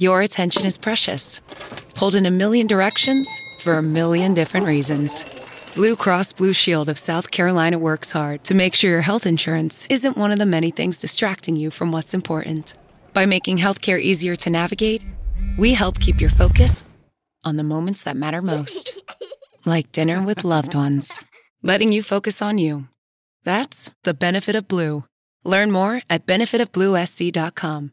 your attention is precious. Pulled in a million directions for a million different reasons. Blue Cross Blue Shield of South Carolina works hard to make sure your health insurance isn't one of the many things distracting you from what's important. By making healthcare easier to navigate, we help keep your focus on the moments that matter most, like dinner with loved ones, letting you focus on you. That's the benefit of Blue. Learn more at benefitofbluesc.com.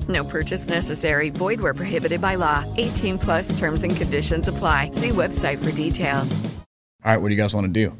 No purchase necessary. Void where prohibited by law. 18 plus terms and conditions apply. See website for details. All right, what do you guys want to do?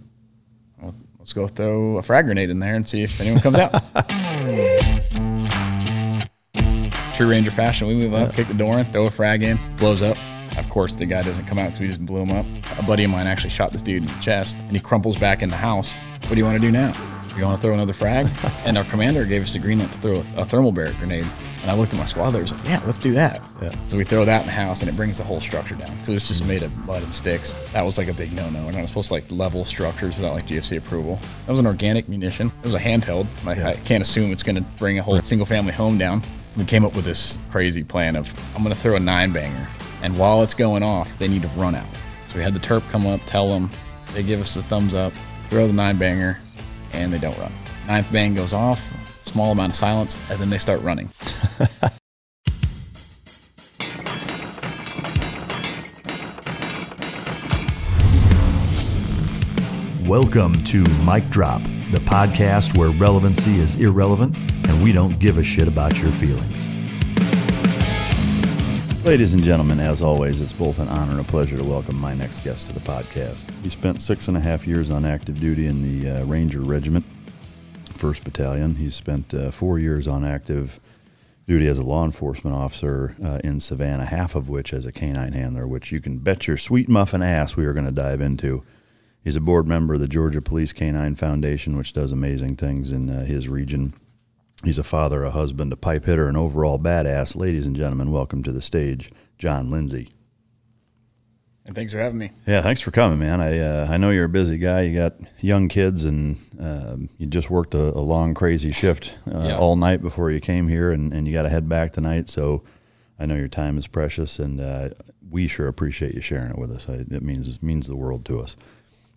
Well, let's go throw a frag grenade in there and see if anyone comes out. True Ranger fashion, we move up, kick the door in, throw a frag in, blows up. Of course, the guy doesn't come out because we just blew him up. A buddy of mine actually shot this dude in the chest, and he crumples back in the house. What do you want to do now? You want to throw another frag? and our commander gave us the green light to throw a, a thermal barrier grenade. And I looked at my squad leader. I was like, "Yeah, let's do that." Yeah. So we throw that in the house, and it brings the whole structure down because it's just made of mud and sticks. That was like a big no-no. We're not supposed to like level structures without like GFC approval. That was an organic munition. It was a handheld. I, I can't assume it's going to bring a whole single-family home down. We came up with this crazy plan of I'm going to throw a nine banger, and while it's going off, they need to run out. So we had the Terp come up, tell them, they give us the thumbs up, throw the nine banger, and they don't run. Ninth bang goes off, small amount of silence, and then they start running. Welcome to Mike Drop, the podcast where relevancy is irrelevant and we don't give a shit about your feelings. Ladies and gentlemen, as always, it's both an honor and a pleasure to welcome my next guest to the podcast. He spent six and a half years on active duty in the uh, Ranger Regiment, 1st Battalion. He spent uh, four years on active duty as a law enforcement officer uh, in Savannah, half of which as a canine handler, which you can bet your sweet muffin ass we are going to dive into. He's a board member of the Georgia Police Canine Foundation, which does amazing things in uh, his region. He's a father, a husband, a pipe hitter, an overall badass. Ladies and gentlemen, welcome to the stage, Jon Lindsey. And thanks for having me. Yeah, thanks for coming, man. I uh, I know you're a busy guy. You got young kids, and um, you just worked a, a long, crazy shift uh, Yeah. all night before you came here, and, and you got to head back tonight. So I know your time is precious, and uh, we sure appreciate you sharing it with us. I, it means it means the world to us.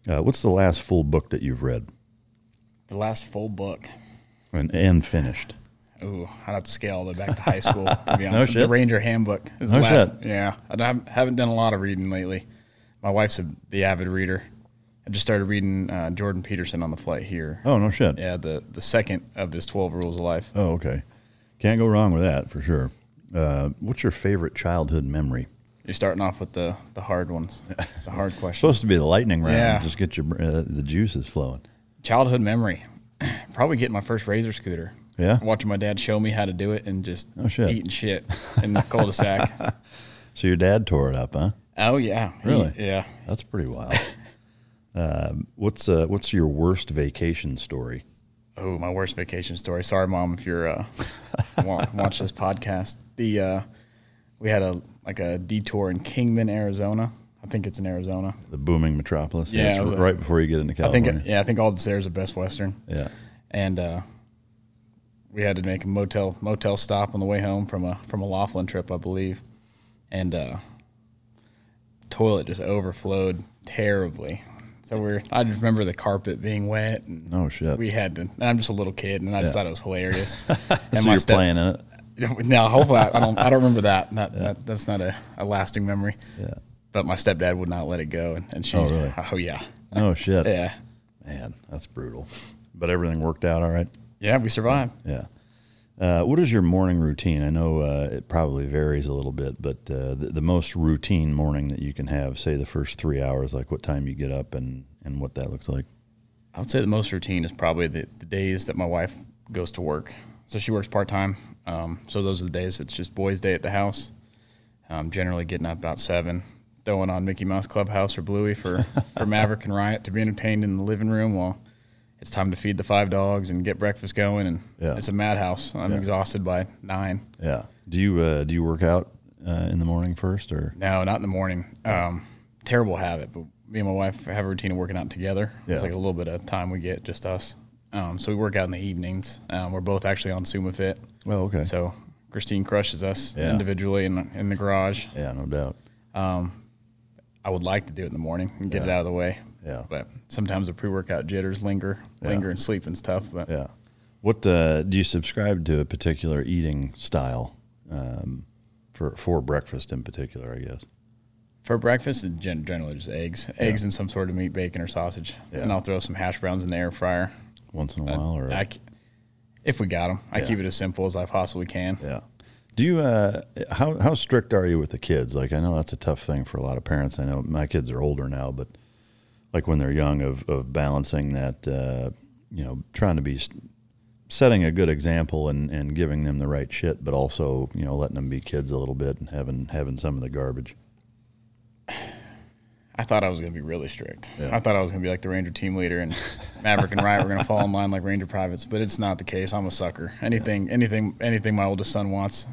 Uh, what's the last full book that you've read The last full book. and, and finished? Ooh, I'd have to scale all the way back to high school. To be honest, No the shit. Ranger Handbook is No the last. shit. Yeah, I haven't done a lot of reading lately. My wife's a, the avid reader. I just started reading uh, Jordan Peterson on the flight here. Oh no shit. Yeah, the the second of his Twelve Rules of Life. Oh okay. Can't go wrong with that for sure. Uh, what's your favorite childhood memory? You're starting off with the the hard ones, the hard questions. Supposed to be the lightning round. Yeah. Just get your uh, the juices flowing. Childhood memory, probably getting my first razor scooter. Yeah? watching my dad show me how to do it and just Oh, shit. eating shit in the cul-de-sac. So your dad tore it up, huh? oh yeah, He- Really? yeah. That's pretty wild. um, what's uh, what's your worst vacation story? Oh, my worst vacation story. Sorry, mom, if you're uh, watch this podcast. The uh, we had a like a detour in Kingman, Arizona. I think it's in Arizona. The booming metropolis. Yeah, it's it was a- right before you get into I California. think yeah, I think all that's there is a Best Western, yeah. and uh, we had to make a motel motel stop on the way home from a from a Laughlin trip, I believe, and uh, toilet just overflowed terribly. So we're I just remember the carpet being wet and Oh shit. we had to. And I'm just a little kid, and I just Yeah. thought it was hilarious. so and you're step- playing in it. No, hopefully I, I don't. I don't remember that. That, that that's not a, a lasting memory. Yeah. But my stepdad would not let it go, and, and she. Oh, really? Oh yeah. Oh shit. Yeah. Man, that's brutal. But everything worked out all right. Yeah, we survived. Yeah. Uh, what is your morning routine? I know uh, it probably varies a little bit, but uh, the, the most routine morning that you can have, say the first three hours, like what time you get up and, and what that looks like. I would say the most routine is probably the, the days that my wife goes to work. So she works part time. Um, so those are the days it's just boys' day at the house. Um, generally getting up about seven, throwing on Mickey Mouse Clubhouse or Bluey for, for Maverick and Riot to be entertained in the living room while it's time to feed the five dogs and get breakfast going. And Yeah. it's a madhouse. I'm Yeah. exhausted by nine. Yeah. Do you uh, do you work out uh, in the morning first or? No, not in the morning. Um, terrible habit, but me and my wife have a routine of working out together. Yeah. It's like a little bit of time we get, just us. Um, so we work out in the evenings. Um, we're both actually on SumaFit. Oh, okay. So Christine crushes us Yeah. individually in, in the garage. yeah, no doubt. Um, I would like to do it in the morning and get it out of the way. Yeah. But sometimes the pre-workout jitters linger, Yeah. linger and sleep and stuff. But Yeah. What uh, do you subscribe to a particular eating style um, for for breakfast in particular? I guess. for breakfast, generally just eggs, eggs and some sort of meat, bacon or sausage, Yeah. and I'll throw some hash browns in the air fryer. Once in a while, or I c if we got them, I Yeah. keep it as simple as I possibly can. yeah. Do you uh, how how strict are you with the kids? Like I know that's a tough thing for a lot of parents. I know my kids are older now, but like when they're young, of of balancing that, uh, you know, trying to be setting a good example and, and giving them the right shit, but also you know letting them be kids a little bit and having having some of the garbage. I thought I was going to be really strict. Yeah. I thought I was going to be like the Ranger team leader, and Maverick and Riot were going to fall in line like Ranger privates. But it's not the case. I'm a sucker. Anything, anything, anything my oldest son wants,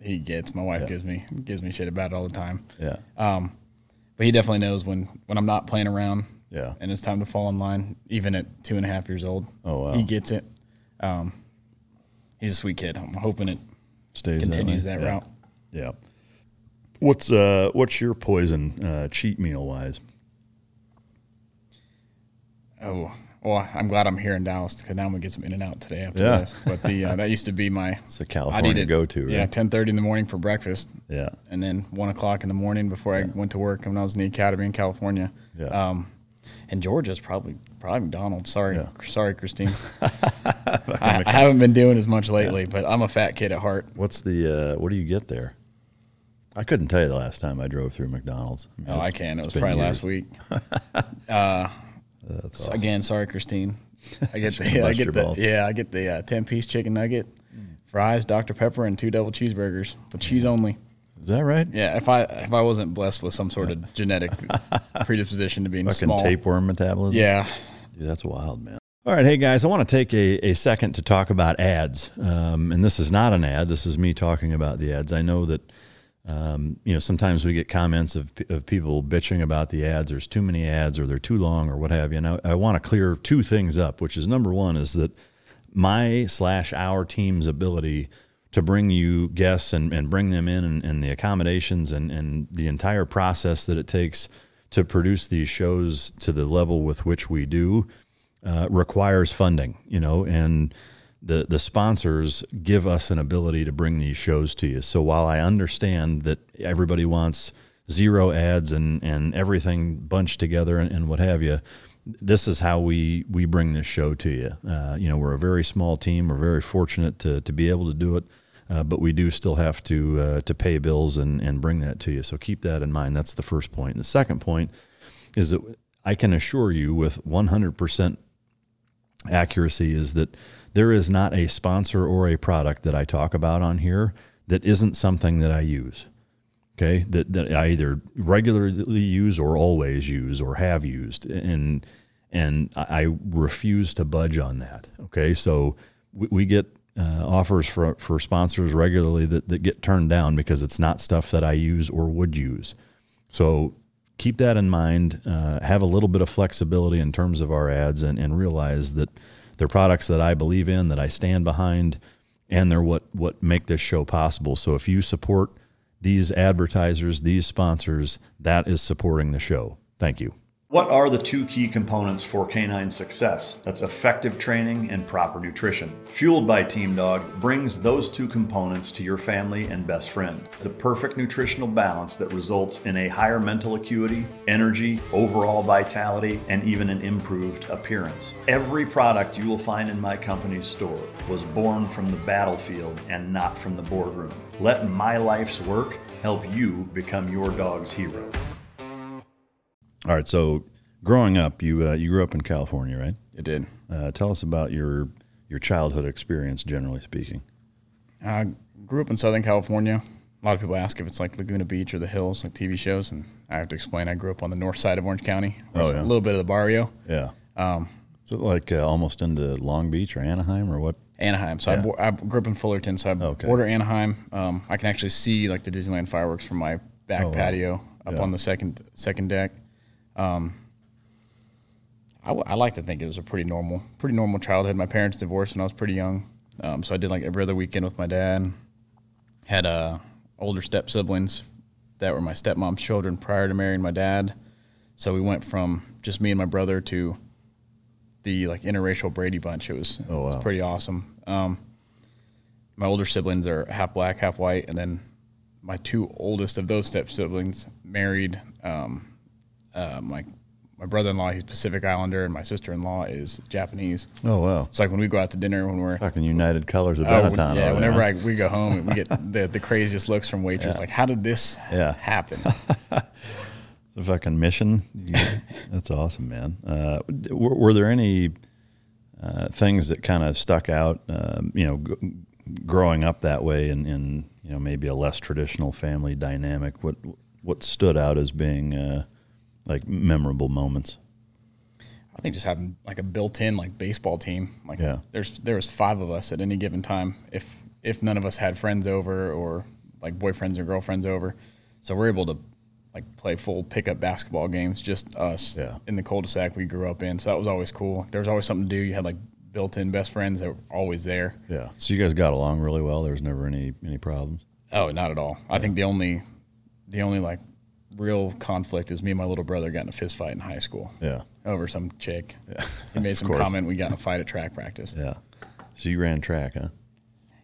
he gets. My wife Yeah. gives me gives me shit about it all the time. Yeah. Um, but he definitely knows when when I'm not playing around. Yeah. And it's time to fall in line, even at two and a half years old. Oh, wow. He gets it. Um, he's a sweet kid. I'm hoping it Stays continues way. that, Yeah. route. Yeah. What's uh what's your poison uh, cheat meal wise? Oh, well, I'm glad I'm here in Dallas because now I'm gonna get some In and Out today after Yeah. this. But the uh, that used to be my It's the California go to, right? Yeah, ten thirty in the morning for breakfast, Yeah. and then one o'clock in the morning before I went to work when I was in the academy in California. Yeah. Um, and Georgia's probably probably McDonald's. Sorry, Yeah. sorry, Christine. I, I haven't been doing as much lately, but I'm a fat kid at heart. What's the uh, what do you get there? I couldn't tell you the last time I drove through McDonald's. mean, Oh, I can. It was probably years. last week. Uh, so again, sorry, Christine. I get the I get the yeah I get the uh, ten piece chicken nugget, fries, Dr Pepper, and two double cheeseburgers with cheese only. Is that right? Yeah, if I if I wasn't blessed with some sort of genetic predisposition to being Fucking small, tapeworm metabolism. yeah, Dude, that's wild, man. All right, hey guys, I want to take a, a second to talk about ads. Um, and this is not an ad. This is me talking about the ads. I know that, um, you know, sometimes we get comments of, of people bitching about the ads. There's too many ads or they're too long or what have you. And I, I want to clear two things up, which is number one is that my slash our team's ability to bring you guests and, and bring them in and, and the accommodations and, and the entire process that it takes to produce these shows to the level with which we do uh, requires funding, you know, and the the sponsors give us an ability to bring these shows to you. So while I understand that everybody wants zero ads and and everything bunched together and, and what have you, this is how we we bring this show to you. Uh, you know, we're a very small team. We're very fortunate to to be able to do it. Uh, but we do still have to uh, to pay bills and, and bring that to you. So keep that in mind. That's the first point. The second point is that I can assure you with 100% accuracy is that there is not a sponsor or a product that I talk about on here that isn't something that I use. Okay, that, that I either regularly use or always use or have used, and and I refuse to budge on that. Okay, so we, we get uh, offers for for sponsors regularly that, that get turned down because it's not stuff that I use or would use. So keep that in mind. Uh, have a little bit of flexibility in terms of our ads, and, and realize that they're products that I believe in, that I stand behind, and they're what what make this show possible. So if you support these advertisers, these sponsors, that is supporting the show. Thank you. What are the two key components for canine success? That's effective training and proper nutrition. Fueled by Team Dog brings those two components to your family and best friend. The perfect nutritional balance that results in a higher mental acuity, energy, overall vitality, and even an improved appearance. Every product you will find in my company's store was born from the battlefield and not from the boardroom. Let my life's work help you become your dog's hero. All right. So, growing up, you uh, you grew up in California, right? it did. Uh, tell us about your your childhood experience, generally speaking. I grew up in Southern California. a lot of people ask if it's like Laguna Beach or the hills, like TV shows, and I have to explain. I grew up on the north side of Orange County. Oh, yeah. a little bit of the barrio, Yeah. um, Is it like uh, almost into Long Beach or Anaheim or what? Anaheim. So I, bo- I grew up in Fullerton, so I Okay. border Anaheim. Um, I can actually see like the Disneyland fireworks from my back Oh, wow. patio up Yeah. on the second second deck. Um, I, w- I like to think it was a pretty normal, pretty normal childhood. My parents divorced when I was pretty young, um, so I did like every other weekend with my dad. Had uh, older step siblings that were my stepmom's children prior to marrying my dad. So we went from just me and my brother to the like interracial Brady bunch. It was, Oh, it was pretty awesome. Um, my older siblings are half black, half white, and then my two oldest of those step siblings married um, uh, my my brother in law. He's Pacific Islander, and my sister in law is Japanese. Oh wow. It's like when we go out to dinner when we're Fucking United Colors of Oh, when- Benetton. yeah, whenever I, we go home, we get the, the craziest looks from waiters. Like, how did this Yeah. happen? the fucking mission. That's awesome, man. Uh, were, were there any uh, things that kind of stuck out? Um, you know, g- growing up that way in, in you know maybe a less traditional family dynamic. What what stood out as being uh, like memorable moments? I think just having like a built-in like baseball team. Like, Yeah. there's there was five of us at any given time. If if none of us had friends over or like boyfriends or girlfriends over, so we're able to like play full pickup basketball games, just us Yeah. in the cul-de-sac we grew up in. So that was always cool. There was always something to do. You had like built-in best friends that were always there. Yeah. So you guys got along really well. There was never any any problems. Oh, not at all. I think the only, the only like real conflict is me and my little brother got in a fist fight in high school Yeah. over some chick. Yeah. He made some course. comment. We got in a fight at track practice. Yeah. So you ran track, huh?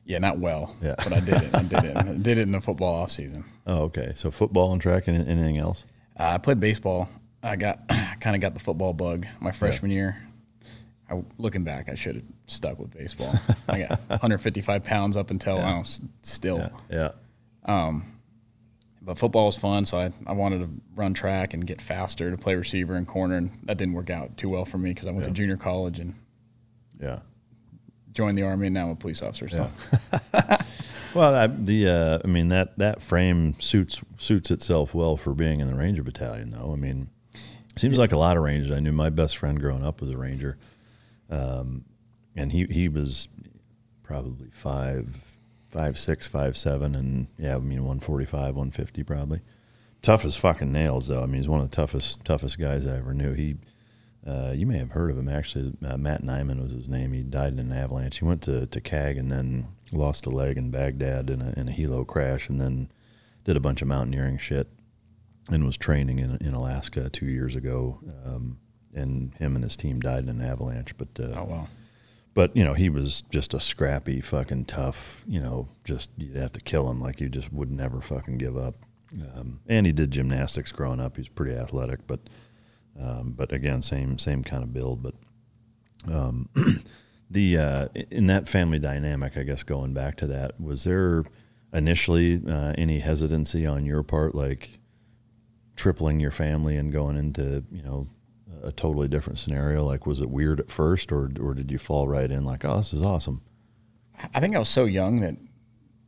Yeah, not well. Yeah. but I did it. I did it. I did it in the football off season. Oh, okay. So football and track and anything else? Uh, I played baseball. I got kind of got the football bug my freshman year. I, looking back, I should have stuck with baseball. I got 155 pounds up until I don't know, s- still. Yeah. But football was fun, so I, I wanted to run track and get faster to play receiver and corner, and that didn't work out too well for me because I went to junior college and Yeah. joined the army, and now I'm a police officer. So Well, I, the uh, I mean that that frame suits suits itself well for being in the Ranger Battalion, though. I mean, seems like a lot of Rangers. I knew my best friend growing up was a Ranger, um, and he he was probably five five six five seven, and yeah, I mean one forty five one fifty probably. Tough as fucking nails, though. I mean, he's one of the toughest toughest guys I ever knew. He uh, you may have heard of him actually. Uh, Matt Nyman was his name. He died in an avalanche. He went to, to CAG and then lost a leg in Baghdad in a, in a helo crash and then did a bunch of mountaineering shit and was training in, in Alaska two years ago. Um, and him and his team died in an avalanche. But uh, oh well. But you know he was just a scrappy, fucking tough. You know, just you'd have to kill him. Like you just would never fucking give up. Um, and he did gymnastics growing up. He's pretty athletic, but um, but again, same same kind of build. But um, the uh, in that family dynamic, I guess going back to that, was there initially uh, any hesitancy on your part, like tripling your family and going into you know a totally different scenario? Like, was it weird at first, or or did you fall right in like, oh, this is awesome? I think I was so young that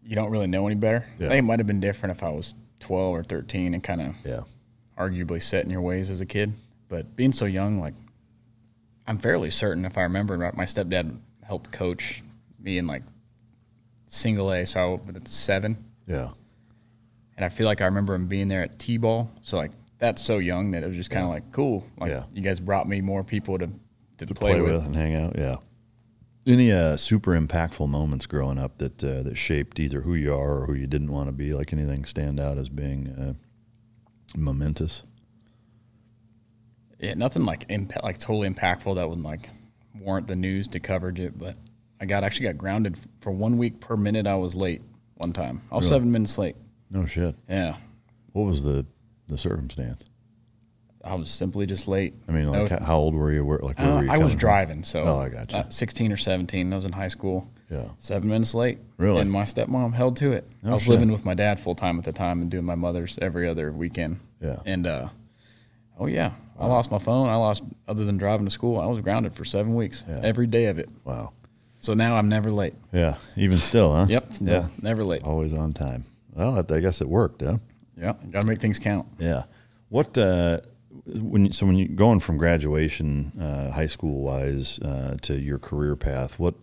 you don't really know any better. Yeah. I think it might have been different if I was 12 or 13 and kind of Yeah, arguably set in your ways as a kid. But being so young, like, I'm fairly certain if I remember right, my stepdad helped coach me in like single A, so I was at seven. yeah, And I feel like I remember him being there at T ball. So, like, that's so young that it was just kind of like, cool. Like, Yeah. you guys brought me more people to, to, to play, with. and hang out. Yeah. Any uh, super impactful moments growing up that uh, that shaped either who you are or who you didn't want to be? Like anything stand out as being uh, momentous? Yeah, nothing like impa- like totally impactful that would like warrant the news to coverage it. But I got actually got grounded for one week per minute I was late one time. I was Really? seven minutes late. No shit. Yeah, What was the the circumstance? I was simply just late. I mean, like No- how- how old were you? Where, like where Uh, were you I was coming from? driving, so Oh, I gotcha. uh, sixteen or seventeen. I was in high school. Yeah. seven minutes late. Really? And my stepmom held to it. Oh, I was shit. living with my dad full time at the time and doing my mother's every other weekend. Yeah. And uh, oh yeah, I lost my phone. I lost other than driving to school. I was grounded for seven weeks. Yeah. Every day of it. Wow. So now I'm never late. Yeah. Even still, huh? Yep. Yeah. No, never late. Always on time. Well, I guess it worked, huh? Yeah, got to make things count. Yeah. What uh, when you, so when you going from graduation, uh, high school wise, uh, to your career path, what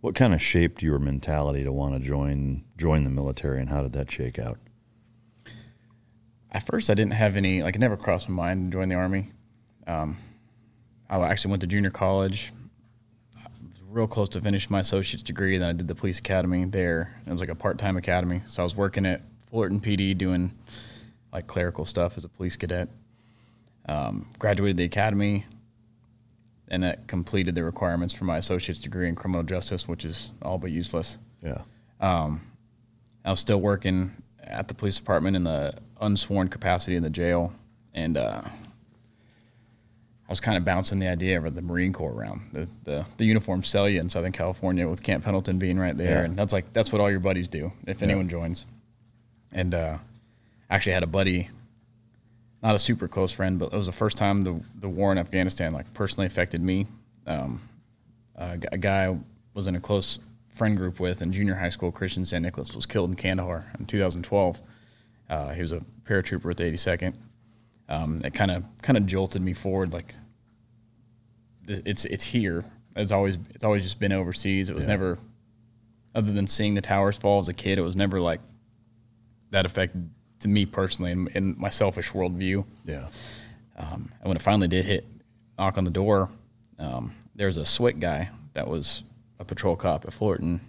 what kind of shaped your mentality to want to join join the military, and how did that shake out? At first, I didn't have any like it never crossed my mind to join the army. Um, I actually went to junior college. I was real close to finish my associate's degree. Then I did the police academy there. It was like a part time academy, so I was working at Fullerton PD doing like clerical stuff as a police cadet. Um, graduated the academy, and that completed the requirements for my associate's degree in criminal justice, which is all but useless. Yeah. I was still working at the police department in the unsworn capacity in the jail, and uh, I was kind of bouncing the idea of the Marine Corps around. The the, the uniforms sell you in Southern California with Camp Pendleton being right there, Yeah. and that's like that's what all your buddies do if anyone joins. And uh, actually had a buddy, not a super close friend, but it was the first time the the war in Afghanistan like personally affected me. Um, a, a guy I was in a close friend group with in junior high school, Christian San Nicholas, was killed in Kandahar in 2012. Uh, he was a paratrooper with the 82nd. Um, it kind of kind of jolted me forward. Like it's it's here. It's always it's always just been overseas. It was Yeah. never, other than seeing the towers fall as a kid, it was never like that affected to me personally in, in my selfish worldview. Yeah. Um, and when it finally did hit, knock on the door, um, there was a SWIC guy that was a patrol cop at Fullerton,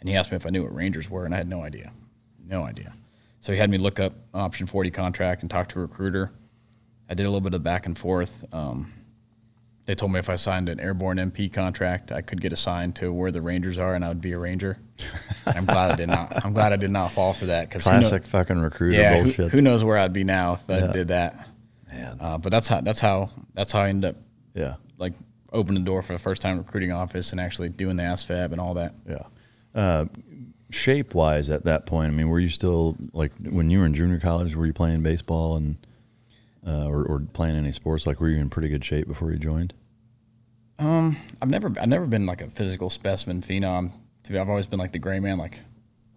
and he asked me if I knew what Rangers were, and I had no idea, no idea. So he had me look up option 40 contract and talk to a recruiter. I did a little bit of back and forth. Um, they told me if I signed an airborne MP contract, I could get assigned to where the Rangers are, and I would be a Ranger. I'm glad I did not. I'm glad I did not fall for that because Classic fucking recruiter yeah, who, bullshit. who knows where I'd be now if I Yeah. did that. Man. Uh, but that's how that's how that's how I ended up yeah. like opening the door for the first time recruiting office and actually doing the ASVAB and all that. Yeah. Uh, shape wise, at that point, I mean, were you still like when you were in junior college? Were you playing baseball and uh, or, or playing any sports? Like, were you in pretty good shape before you joined? Um, I've never I've never been like a physical specimen phenom. To be, I've always been like the gray man. Like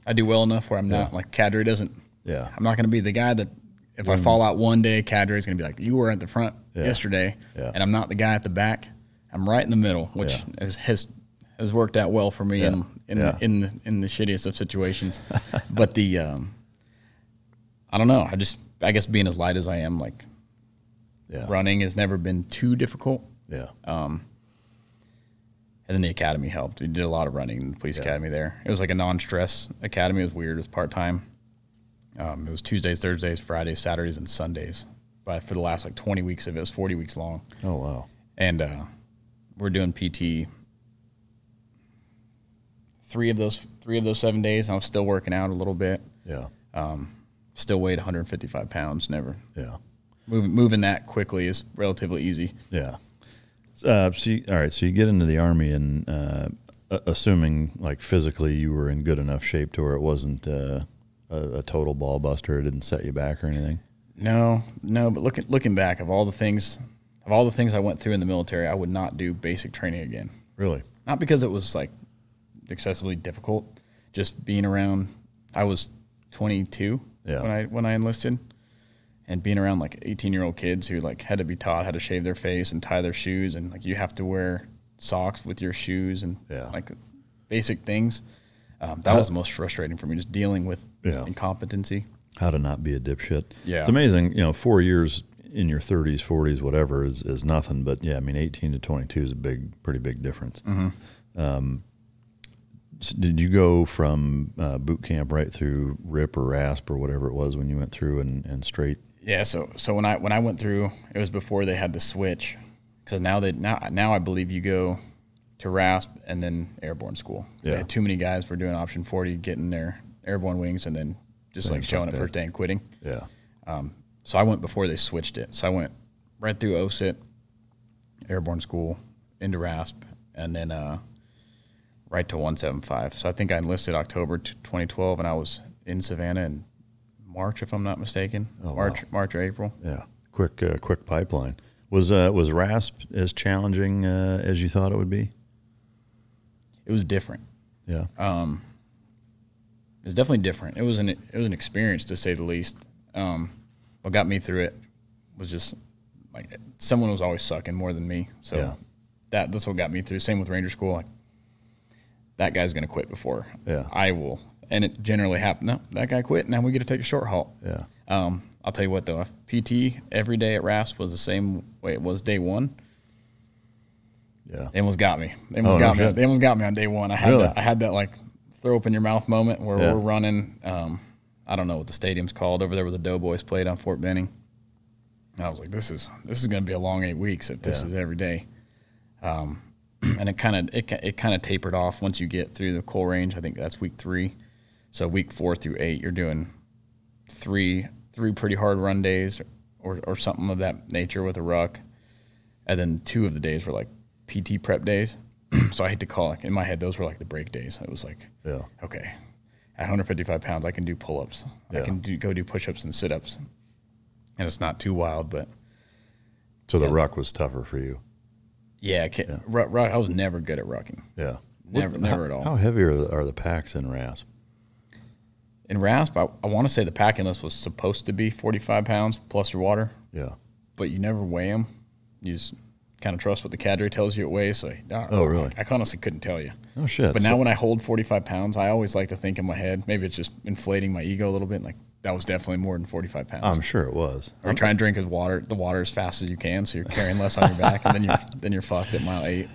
I do well enough where I'm not Yeah. like Cadre doesn't. Yeah. I'm not going to be the guy that if I fall out one day, Cadre is going to be like you were at the front Yeah. yesterday, Yeah. and I'm not the guy at the back. I'm right in the middle, which Yeah. has, has has worked out well for me in in, Yeah. in the, in the shittiest of situations. but the um, I don't know. I just I guess being as light as I am, like Yeah. running has never been too difficult. Yeah. And then the academy helped. We did a lot of running in the police academy there. It was like a non-stress academy. It was weird. It was part time. Um, it was Tuesdays, Thursdays, Fridays, Saturdays, and Sundays. But for the last like 20 weeks of it, it was 40 weeks long. oh wow. And uh, we're doing PT three of those three of those seven days. I was still working out a little bit. Yeah. Still weighed 155 pounds. Never Yeah. Moving moving that quickly is relatively easy. Yeah. Uh, so you, all right, so you get into the army, and uh, assuming like physically you were in good enough shape to where it wasn't uh, a, a total ball buster, it didn't set you back or anything. No, no. But looking looking back of all the things of all the things I went through in the military, I would not do basic training again. Really? Not because it was like excessively difficult, just being around. I was 22 Yeah. when I when I enlisted, and being around like 18 year old kids who like had to be taught how to shave their face and tie their shoes, and like you have to wear socks with your shoes and Yeah. like basic things. Um, that was the most frustrating for me, just dealing with Yeah. incompetency. How to not be a dipshit. Yeah. It's amazing. You know, four years in your 30s, 40s, whatever is, is nothing. But yeah, I mean, 18 to 22 is a big, pretty big difference. Mm-hmm. Um, did you go from uh, boot camp right through RIP or RASP or whatever it was when you went through and, and straight? Yeah, so so when I when I went through, it was before they had the switch, because now they now now I believe you go to RASP and then airborne school. They Yeah. had too many guys were doing option forty, getting their airborne wings, and then just Saying like showing fuck up first day and quitting. Yeah. So I went before they switched it. So I went right through OSUT, airborne school, into RASP, and then uh, right to 175. So I think I enlisted October 2012, and I was in Savannah in March, if I'm not mistaken. Oh, March, wow. March or April. Yeah. Quick, uh, quick pipeline. Was uh, was RASP as challenging uh, as you thought it would be? It was different. Yeah. it's definitely different. It was an it was an experience to say the least. Um, what got me through it was just like someone was always sucking more than me. So Yeah. that that's what got me through. Same with Ranger School. Like that guy's gonna quit before Yeah. I will, and it generally happened. No, that guy quit. Now we get to take a short halt. Yeah. Um, I'll tell you what though, if PT every day at RASP was the same way it was day one. Yeah. They almost got me. They almost Oh, no got me. shit. They almost got me on day one. I had Really? that. I had that like throw up in your mouth moment where Yeah. we're running. Um, I don't know what the stadium's called over there where the Doughboys played on Fort Benning. And I was like, this is this is going to be a long eight weeks if this Yeah. is every day. Um, and it kind of it, it kind of tapered off once you get through the Cole Range. I think that's week three. So week four through eight, you're doing three three pretty hard run days or or something of that nature with a ruck, and then two of the days were like PT prep days. so I hate to call it in my head those were like the break days. It was like Yeah. okay, at 155 pounds I can do pull ups, I can do, go do push ups and sit ups, and it's not too wild, but So the Yeah. ruck was tougher for you. yeah, I, can't, ru- ru- I was never good at rucking. Yeah. Never- never how, at all. How heavy are the, are the packs in RASP? In RASP, I, I want to say the packing list was supposed to be 45 pounds plus your water. Yeah. but you never weigh them. You just kind of trust what the cadre tells you it weighs. So, I- Oh, really? I honestly couldn't tell you. Oh shit. But So- now when I hold 45 pounds, I always like to think in my head, maybe it's just inflating my ego a little bit. Like that was definitely more than 45 pounds. I'm sure it was. or try and drink as water, the water as fast as you can, so you're carrying less on your back, and then you're then you're fucked at mile eight.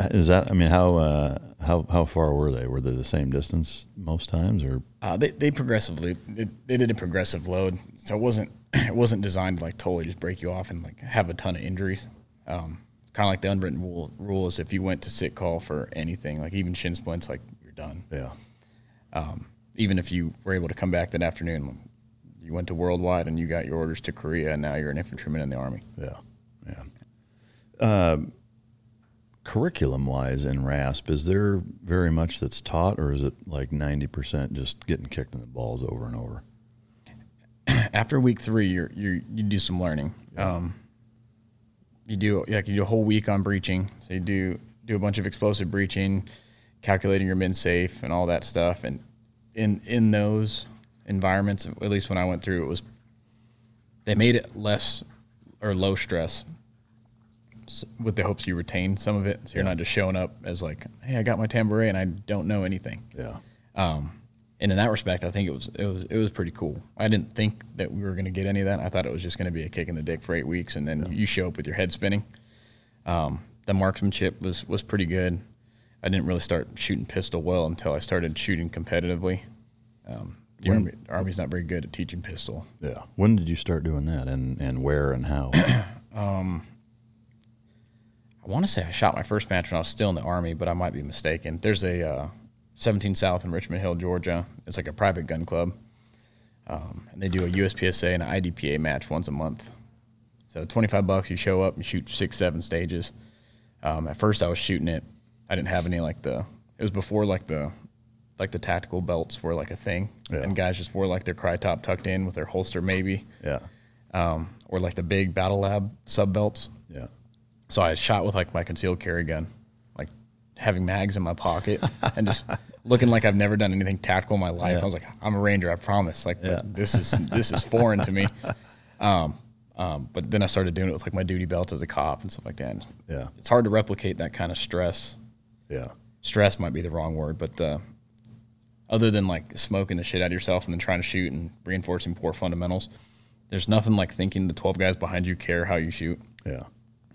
Uh, Is that? I mean, how uh, how how far were they? Were they the same distance most times, or Uh, they they progressively they, they did a progressive load, so it wasn't it wasn't designed to like totally just break you off and like have a ton of injuries. Um, kind of like the unwritten rule rule is if you went to sit call for anything, like even shin splints, like you're done. yeah? Even if you were able to come back that afternoon, you went to worldwide and you got your orders to Korea, and now you're an infantryman in the army. Yeah, yeah. Um, curriculum wise in RASP, is there very much that's taught, or is it like ninety percent just getting kicked in the balls over and over? after week three, you're, you you do some learning. Um, you do like you do a whole week on breaching. So you do do a bunch of explosive breaching, calculating your min safe and all that stuff. And in in those environments, at least when I went through, it was they made it less or low stress with the hopes you retain some of it. So you're not just showing up as like, hey, I got my tan beret and I don't know anything. Yeah, Um, and in that respect, I think it was it was it was pretty cool. I didn't think that we were going to get any of that. I thought it was just going to be a kick in the dick for eight weeks, and then you show up with your head spinning. Um, the marksmanship was was pretty good. I didn't really start shooting pistol well until I started shooting competitively. Um, the When- Army, Army's not very good at teaching pistol. yeah. When did you start doing that, and and where and how? I want to say I shot my first match when I was still in the Army, but I might be mistaken. There's a uh, 17 South in Richmond Hill, Georgia. It's like a private gun club. Um, and they do a USPSA and an IDPA match once a month. So 25 bucks, you show up and shoot six, seven stages. Um, at first, I was shooting it. I didn't have any like the. It was before like the, like the tactical belts were like a thing, Yeah. and guys just wore like their Crye top tucked in with their holster maybe, yeah, um, or like the big battle lab sub belts. yeah, So I shot with like my concealed carry gun, like having mags in my pocket and just looking like I've never done anything tactical in my life. I was like, I'm a ranger, I promise. Like, Yeah. this is this is foreign to me. Um, um, but then I started doing it with like my duty belt as a cop and stuff like that. And yeah, It's hard to replicate that kind of stress. yeah, Stress might be the wrong word, but the other than like smoking the shit out of yourself and then trying to shoot and reinforcing poor fundamentals, there's nothing like thinking the 12 guys behind you care how you shoot yeah,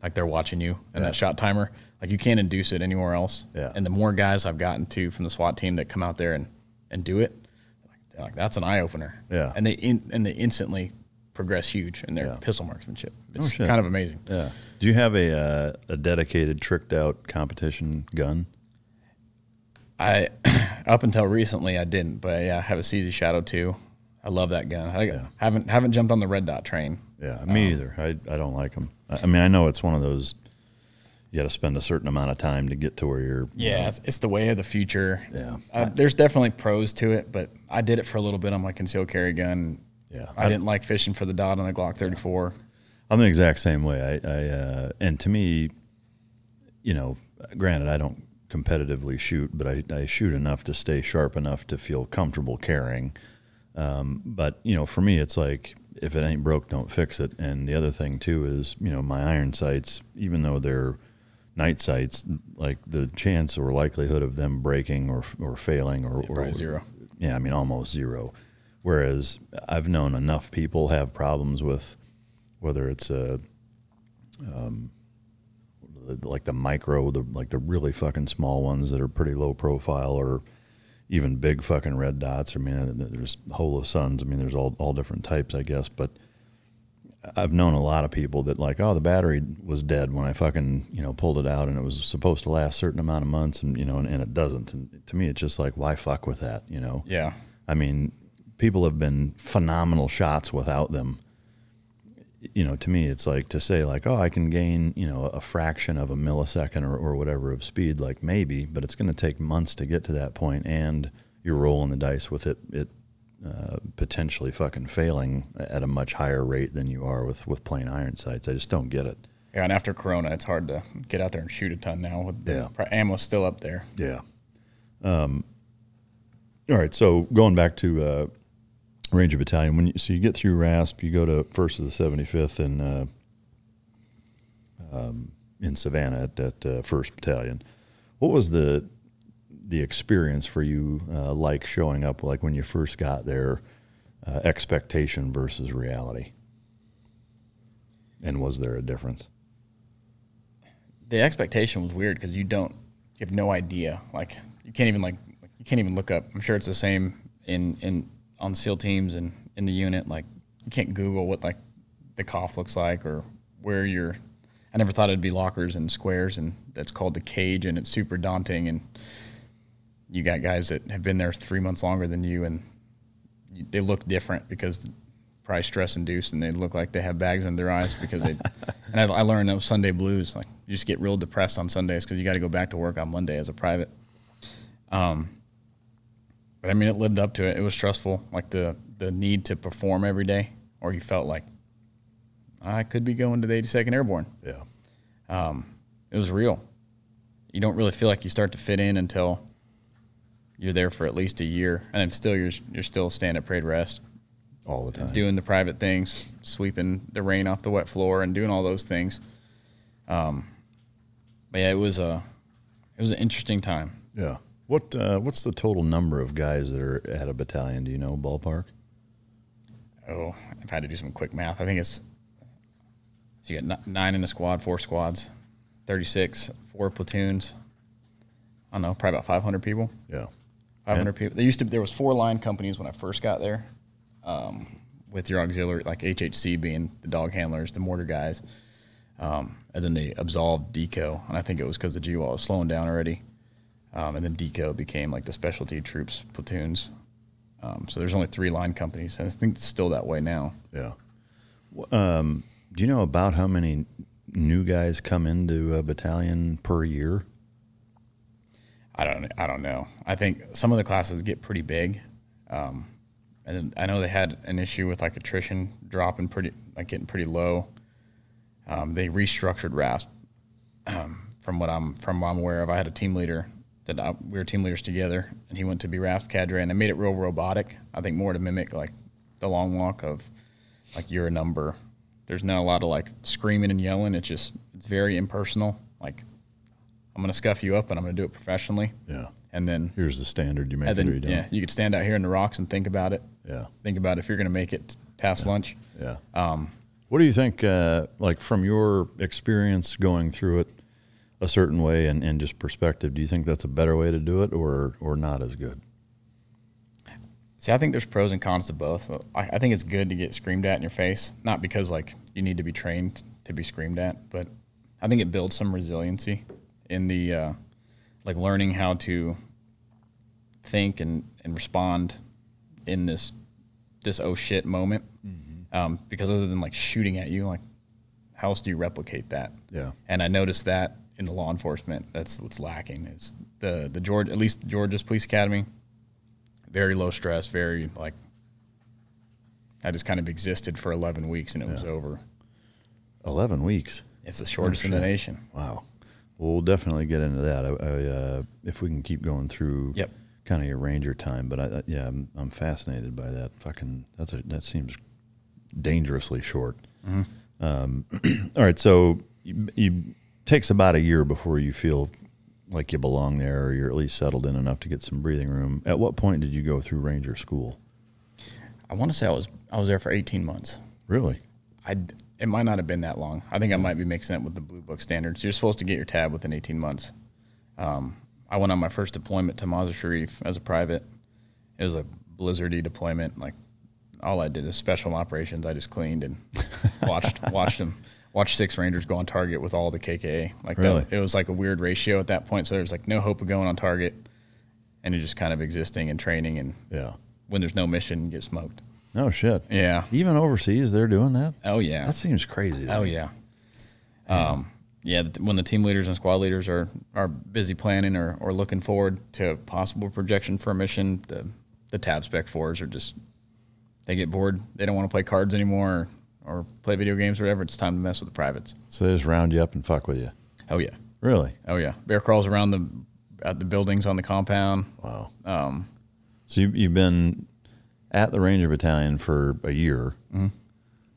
like they're watching you and Yeah. that shot timer like you can't induce it anywhere else Yeah. and the more guys i've gotten to from the swat team that come out there and, and do it like, that's an eye-opener Yeah. and they in, and they instantly progress huge in their Yeah. pistol marksmanship it's shit. kind of amazing yeah. Do you have a uh, a dedicated tricked out competition gun? i up until recently i didn't but yeah i have a cz shadow 2 i love that gun i Yeah. haven't haven't jumped on the red dot train Yeah, me either. I I don't like them. I, I mean, I know it's one of those. You got to spend a certain amount of time to get to where you're. Yeah, it's, it's the way of the future. Yeah. Uh, there's definitely pros to it, but I did it for a little bit on my concealed carry gun. Yeah. I, didn't like fishing for the dot on the Glock 34. I'm the exact same way. I, I uh, and to me, you know, granted, I don't competitively shoot, but I, I shoot enough to stay sharp enough to feel comfortable carrying. Um, but you know, for me, it's like if it ain't broke, don't fix it. And the other thing too is, you know, my iron sights, even though they're night sights, like the chance or likelihood of them breaking or or failing or, or zero. Yeah, I mean almost zero. Whereas I've known enough people have problems with whether it's a um, like the micro, the like the really fucking small ones that are pretty low profile, or even big fucking red dots. I mean, there's Holosuns. I mean, there's all all different types, I guess. But I've known a lot of people that like, oh, the battery was dead when I fucking you know pulled it out, and it was supposed to last a certain amount of months, and you know, and, and it doesn't. And to me, it's just like, why fuck with that, you know? Yeah. I mean, people have been phenomenal shots without them you know, to me, it's like to say like, oh, I can gain, you know, a fraction of a millisecond or, or whatever of speed, like maybe, but it's going to take months to get to that point, and you're rolling the dice with it, it uh, potentially fucking failing at a much higher rate than you are with with plain iron sights. I just don't get it. Yeah, and after Corona, it's hard to get out there and shoot a ton now. With the yeah. ammo still up there. Yeah. Um. All right, so going back to uh, Ranger Battalion. When you, so you get through RASP, you go to First of the Seventy Fifth in uh, um, in Savannah at, at uh, First Battalion. What was the the experience for you uh, like showing up? Like when you first got there, uh, expectation versus reality, and was there a difference? The expectation was weird because you don't, you have no idea. Like you can't even like you can't even look up. I'm sure it's the same in in on SEAL teams and in the unit, like you can't Google what like the cough looks like or where you're. I never thought it'd be lockers and squares, and that's called the cage, and it's super daunting. And you got guys that have been there three months longer than you, and they look different because probably stress induced, and they look like they have bags under their eyes because they. and I, I learned those Sunday blues. Like you just get real depressed on Sundays because you got to go back to work on Monday as a private. Um, but I mean, it lived up to it. It was stressful, like the the need to perform every day, or you felt like I could be going to the 82nd Airborne. Yeah, um, it was real. You don't really feel like you start to fit in until you're there for at least a year, and then still you're you're still staying at parade rest all the time, doing the private things, sweeping the rain off the wet floor, and doing all those things. Um, but yeah, it was a it was an interesting time. Yeah. What uh, what's the total number of guys that are at a battalion? Do you know ballpark? Oh, I've had to do some quick math. I think it's so you got nine in a squad, four squads, thirty six, four platoons. I don't know, probably about five hundred people. Yeah, five hundred people. There used to there was four line companies when I first got there, um, with your auxiliary like HHC being the dog handlers, the mortar guys, um, and then they absolved DECO, and I think it was because the GWOT was slowing down already. Um, and then DECO became like the specialty troops platoons. Um, so there's only three line companies, and I think it's still that way now. Yeah. Um, do you know about how many new guys come into a battalion per year? I don't. I don't know. I think some of the classes get pretty big, um, and I know they had an issue with like attrition dropping pretty, like getting pretty low. Um, they restructured RASP. Um, from what I'm from what I'm aware of, I had a team leader that I, we were team leaders together, and he went to be RASP cadre, and they made it real robotic. I think more to mimic like the long walk of like you're a number. There's not a lot of like screaming and yelling. It's just it's very impersonal. Like I'm gonna scuff you up, and I'm gonna do it professionally. Yeah. And then here's the standard you make. And then, yeah, you could stand out here in the rocks and think about it. Yeah. Think about if you're gonna make it past yeah. lunch. Yeah. Um, what do you think? Uh, like from your experience going through it, a certain way and, and just perspective, do you think that's a better way to do it or or not as good? See, I think there's pros and cons to both. I, I think it's good to get screamed at in your face, not because like you need to be trained to be screamed at, but I think it builds some resiliency in the uh, like learning how to think and, and respond in this this oh shit moment. Mm-hmm. Um, because other than like shooting at you, like how else do you replicate that? Yeah. And I noticed that in the law enforcement. That's what's lacking is the the Georgia at least Georgia's Police Academy. Very low stress, very like. I just kind of existed for eleven weeks and it yeah. was over. Eleven weeks. It's the shortest oh, in the nation. Wow. Well, we'll definitely get into that. I, I, uh, if we can keep going through Yep. kind of your ranger time, but I, I, yeah, I'm, I'm fascinated by that. Fucking that's a, that seems dangerously short. Um, all right, so you, you takes about a year before you feel like you belong there, or you're at least settled in enough to get some breathing room. At what point did you go through ranger school? I want to say I was I was there for 18 months. Really? I it might not have been that long. I think I might be mixing it with the blue book standards. You're supposed to get your tab within 18 months. Um, I went on my first deployment to Mazar Sharif as a private. It was a blizzardy deployment. Like all I did is special operations. I just cleaned and watched watched them watched six Rangers go on target with all the KKA. Like Really? that, it was like a weird ratio at that point. So there's like no hope of going on target, and you're just kind of existing and training. And Yeah. when there's no mission, you get smoked. No shit. Yeah. Even overseas, they're doing that. Oh yeah. That seems crazy. Oh me. yeah. Um, yeah, when the team leaders and squad leaders are, are busy planning or, or looking forward to a possible projection for a mission, the the tab spec fours are just they get bored. They don't want to play cards anymore or, play video games or whatever. It's time to mess with the privates. So they just round you up and fuck with you. Oh yeah. Really? Oh yeah. Bear crawls around the at the buildings on the compound. Wow. Um, So you, you've been at the Ranger Battalion for a year. Mm-hmm.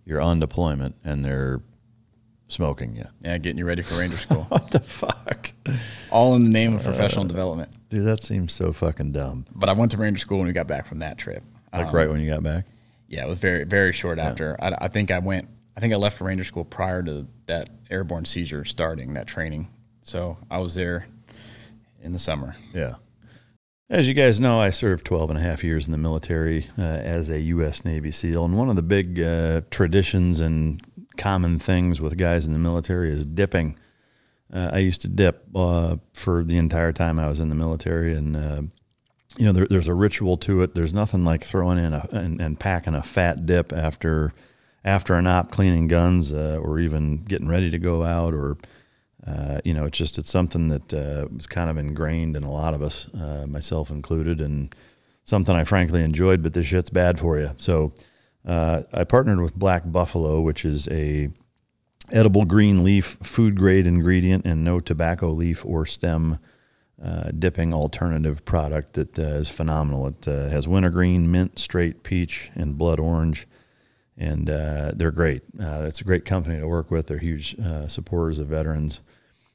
You're on deployment, and they're smoking you. yeah, getting you ready for Ranger School. What the fuck, All in the name of professional development. dude? That seems so fucking dumb. But I went to Ranger School when we got back from that trip. Like Um, right when you got back. Yeah, it was very very short after. I, I think I went. I think I left for Ranger School prior to that airborne seizure starting that training. So I was there in the summer. Yeah. As you guys know, I served 12 and a half years in the military uh, as a U.S. Navy SEAL. And one of the big uh, traditions and common things with guys in the military is dipping. Uh, I used to dip uh, for the entire time I was in the military. And, uh, you know, there, there's a ritual to it. There's nothing like throwing in a, and, and packing a fat dip after after an op cleaning guns uh, or even getting ready to go out or uh, you know, it's just it's something that uh, was kind of ingrained in a lot of us, uh, myself included, and something I frankly enjoyed. But this shit's bad for you. So uh, I partnered with Black Buffalo, which is a edible green leaf food grade ingredient and no tobacco leaf or stem uh, dipping alternative product that uh, is phenomenal. It uh, has wintergreen, mint, straight peach, and blood orange and uh, they're great. Uh, it's a great company to work with. They're huge uh, supporters of veterans,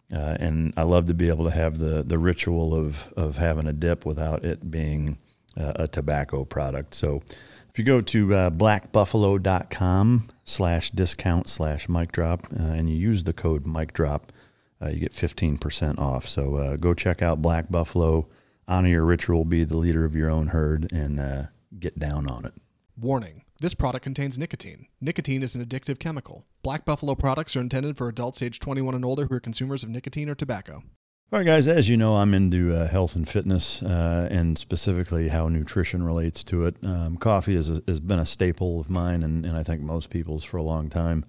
and I love to be able to have the the ritual of of having a dip without it being a tobacco product. So, if you go to uh, blackbuffalo.com slash discount slash Mike Drop and you use the code Mike Drop, uh, you get fifteen percent off. So uh, go check out Black Buffalo. Honor your ritual. Be the leader of your own herd, and uh, get down on it. Warning this product contains nicotine. Nicotine is an addictive chemical. Black Buffalo products are intended for adults age 21 and older who are consumers of nicotine or tobacco. All right, guys, as you know, I'm into uh, health and fitness uh, and specifically how nutrition relates to it. Um, coffee is a, has been a staple of mine and, and I think most people's for a long time.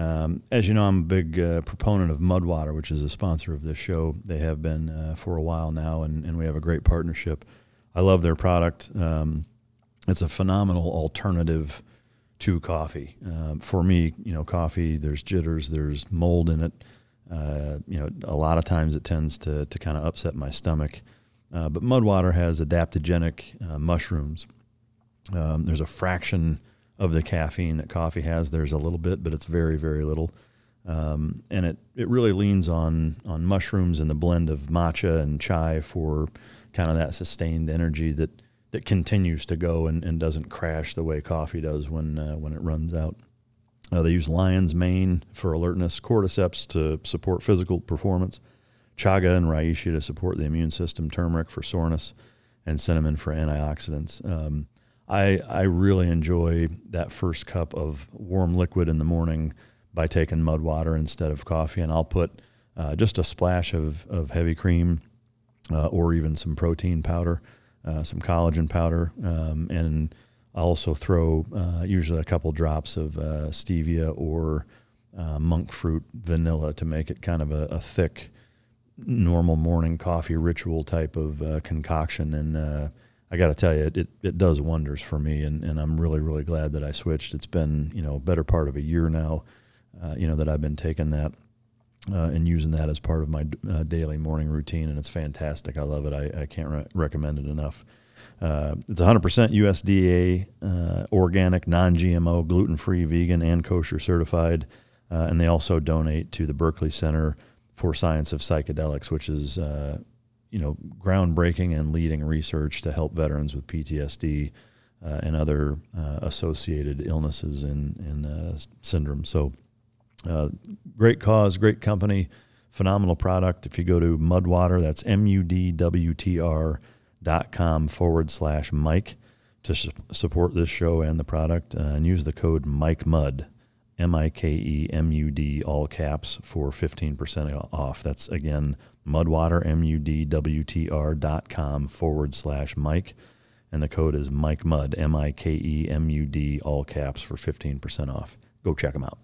Um, as you know, I'm a big uh, proponent of Mudwater, which is a sponsor of this show. They have been uh, for a while now, and, and we have a great partnership. I love their product. Um, it's a phenomenal alternative to coffee. Um, for me, you know, coffee, there's jitters, there's mold in it. Uh, you know, a lot of times it tends to, to kind of upset my stomach. Uh, but Mudwater has adaptogenic uh, mushrooms. Um, there's a fraction of the caffeine that coffee has. There's a little bit, but it's very, very little. Um, and it, it really leans on, on mushrooms and the blend of matcha and chai for kind of that sustained energy that, that continues to go and, and doesn't crash the way coffee does when, uh, when it runs out. Uh, they use lion's mane for alertness, cordyceps to support physical performance, chaga and reishi to support the immune system, turmeric for soreness, and cinnamon for antioxidants. Um, I I really enjoy that first cup of warm liquid in the morning by taking mud water instead of coffee, and I'll put uh, just a splash of of heavy cream uh, or even some protein powder, uh, some collagen powder, um, and I also throw uh, usually a couple drops of uh, stevia or uh, monk fruit vanilla to make it kind of a, a thick, normal morning coffee ritual type of concoction. And I got to tell you, it, it, it does wonders for me. And, and I'm really, really glad that I switched. It's been, you know, a better part of a year now, uh, you know, that I've been taking that. uh, and using that as part of my uh, daily morning routine, and it's fantastic. I love it. I, I can't re- recommend it enough. Uh, it's 100% USDA uh, organic, non GMO, gluten free, vegan, and kosher certified. Uh, and they also donate to the Berkeley Center for Science of Psychedelics, which is you know groundbreaking and leading research to help veterans with PTSD uh, and other uh, associated illnesses and, and syndromes. So, great cause, great company, phenomenal product. If you go to Mudwater, that's M U D W T R dot com forward slash Mike to su- support this show and the product uh, and use the code Mike Mud, M I K E M U D, all caps for 15% off. That's again Mudwater, M U D W T R dot com forward slash Mike. And the code is Mike Mud, M I K E M U D, all caps for 15% off. Go check them out.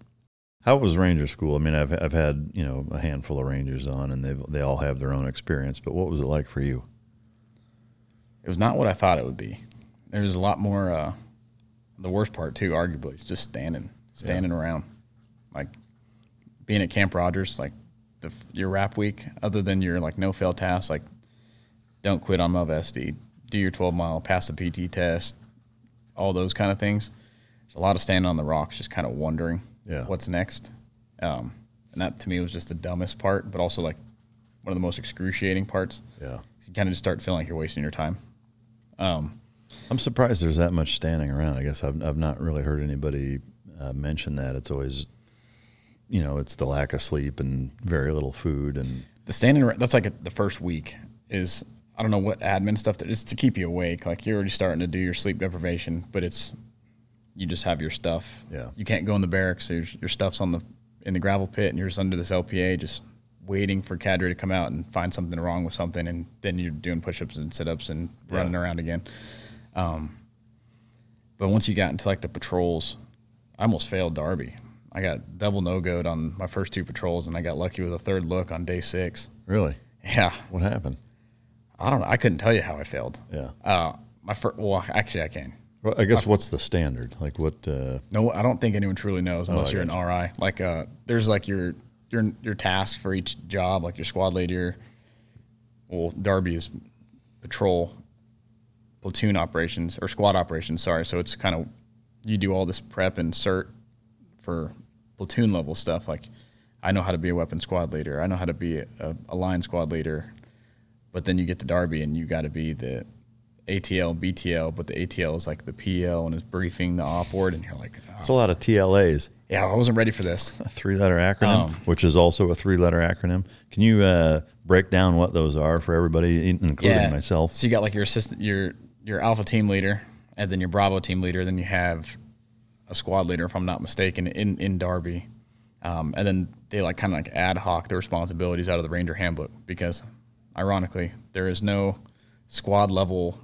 How was Ranger School? I mean, I've, I've had, you know, a handful of Rangers on and they they all have their own experience, but what was it like for you? it was not what I thought it would be. There was a lot more. Uh, the worst part too, arguably, is just standing, standing yeah. around, like being at Camp Rogers, like the your RAP week. Other than your like no fail tasks, like don't quit on MUV-SD, do your 12 mile, pass the PT test, all those kind of things. There's a lot of standing on the rocks, just kind of wondering yeah. what's next. Um, and that to me was just the dumbest part, but also like one of the most excruciating parts. Yeah, you kind of just start feeling like you're wasting your time. Um, I'm surprised there's that much standing around. I guess I've, I've not really heard anybody uh, mention that. It's always, you know, it's the lack of sleep and very little food and the standing. That's like a, the first week is I don't know what admin stuff that is to keep you awake. Like you're already starting to do your sleep deprivation, but it's you just have your stuff. Yeah, you can't go in the barracks. So your, your stuff's on the in the gravel pit, and you're just under this LPA, just waiting for cadre to come out and find something wrong with something, and then you're doing push-ups and sit-ups and running around again. Um, but once you got into like the patrols, I almost failed Darby. I got double no good on my first two patrols, and I got lucky with a third look on day six. Really? Yeah. What happened? I don't know. I couldn't tell you how I failed. Yeah. Uh, my first. Well, actually, I can. Well, I guess my, what's the standard? Like what? Uh, no, I don't think anyone truly knows unless oh, you're an RI. Like, uh, there's like your your your task for each job, like your squad leader. Well, Darby is patrol, platoon operations or squad operations. Sorry, so it's kind of you do all this prep and cert for platoon level stuff. Like I know how to be a weapon squad leader. I know how to be a, a line squad leader. But then you get to Darby and you got to be the ATL, BTL, but the ATL is like the PL and it's briefing the op board, and you're like, oh. it's a lot of TLAs. Yeah, I wasn't ready for this. A three letter acronym, um, which is also a three letter acronym. Can you uh, break down what those are for everybody, including yeah. myself? So you got like your assistant, your your alpha team leader, and then your Bravo team leader. Then you have a squad leader, if I'm not mistaken, in in Darby. Um, and then they like kind of like ad hoc the responsibilities out of the Ranger handbook because, ironically, there is no squad level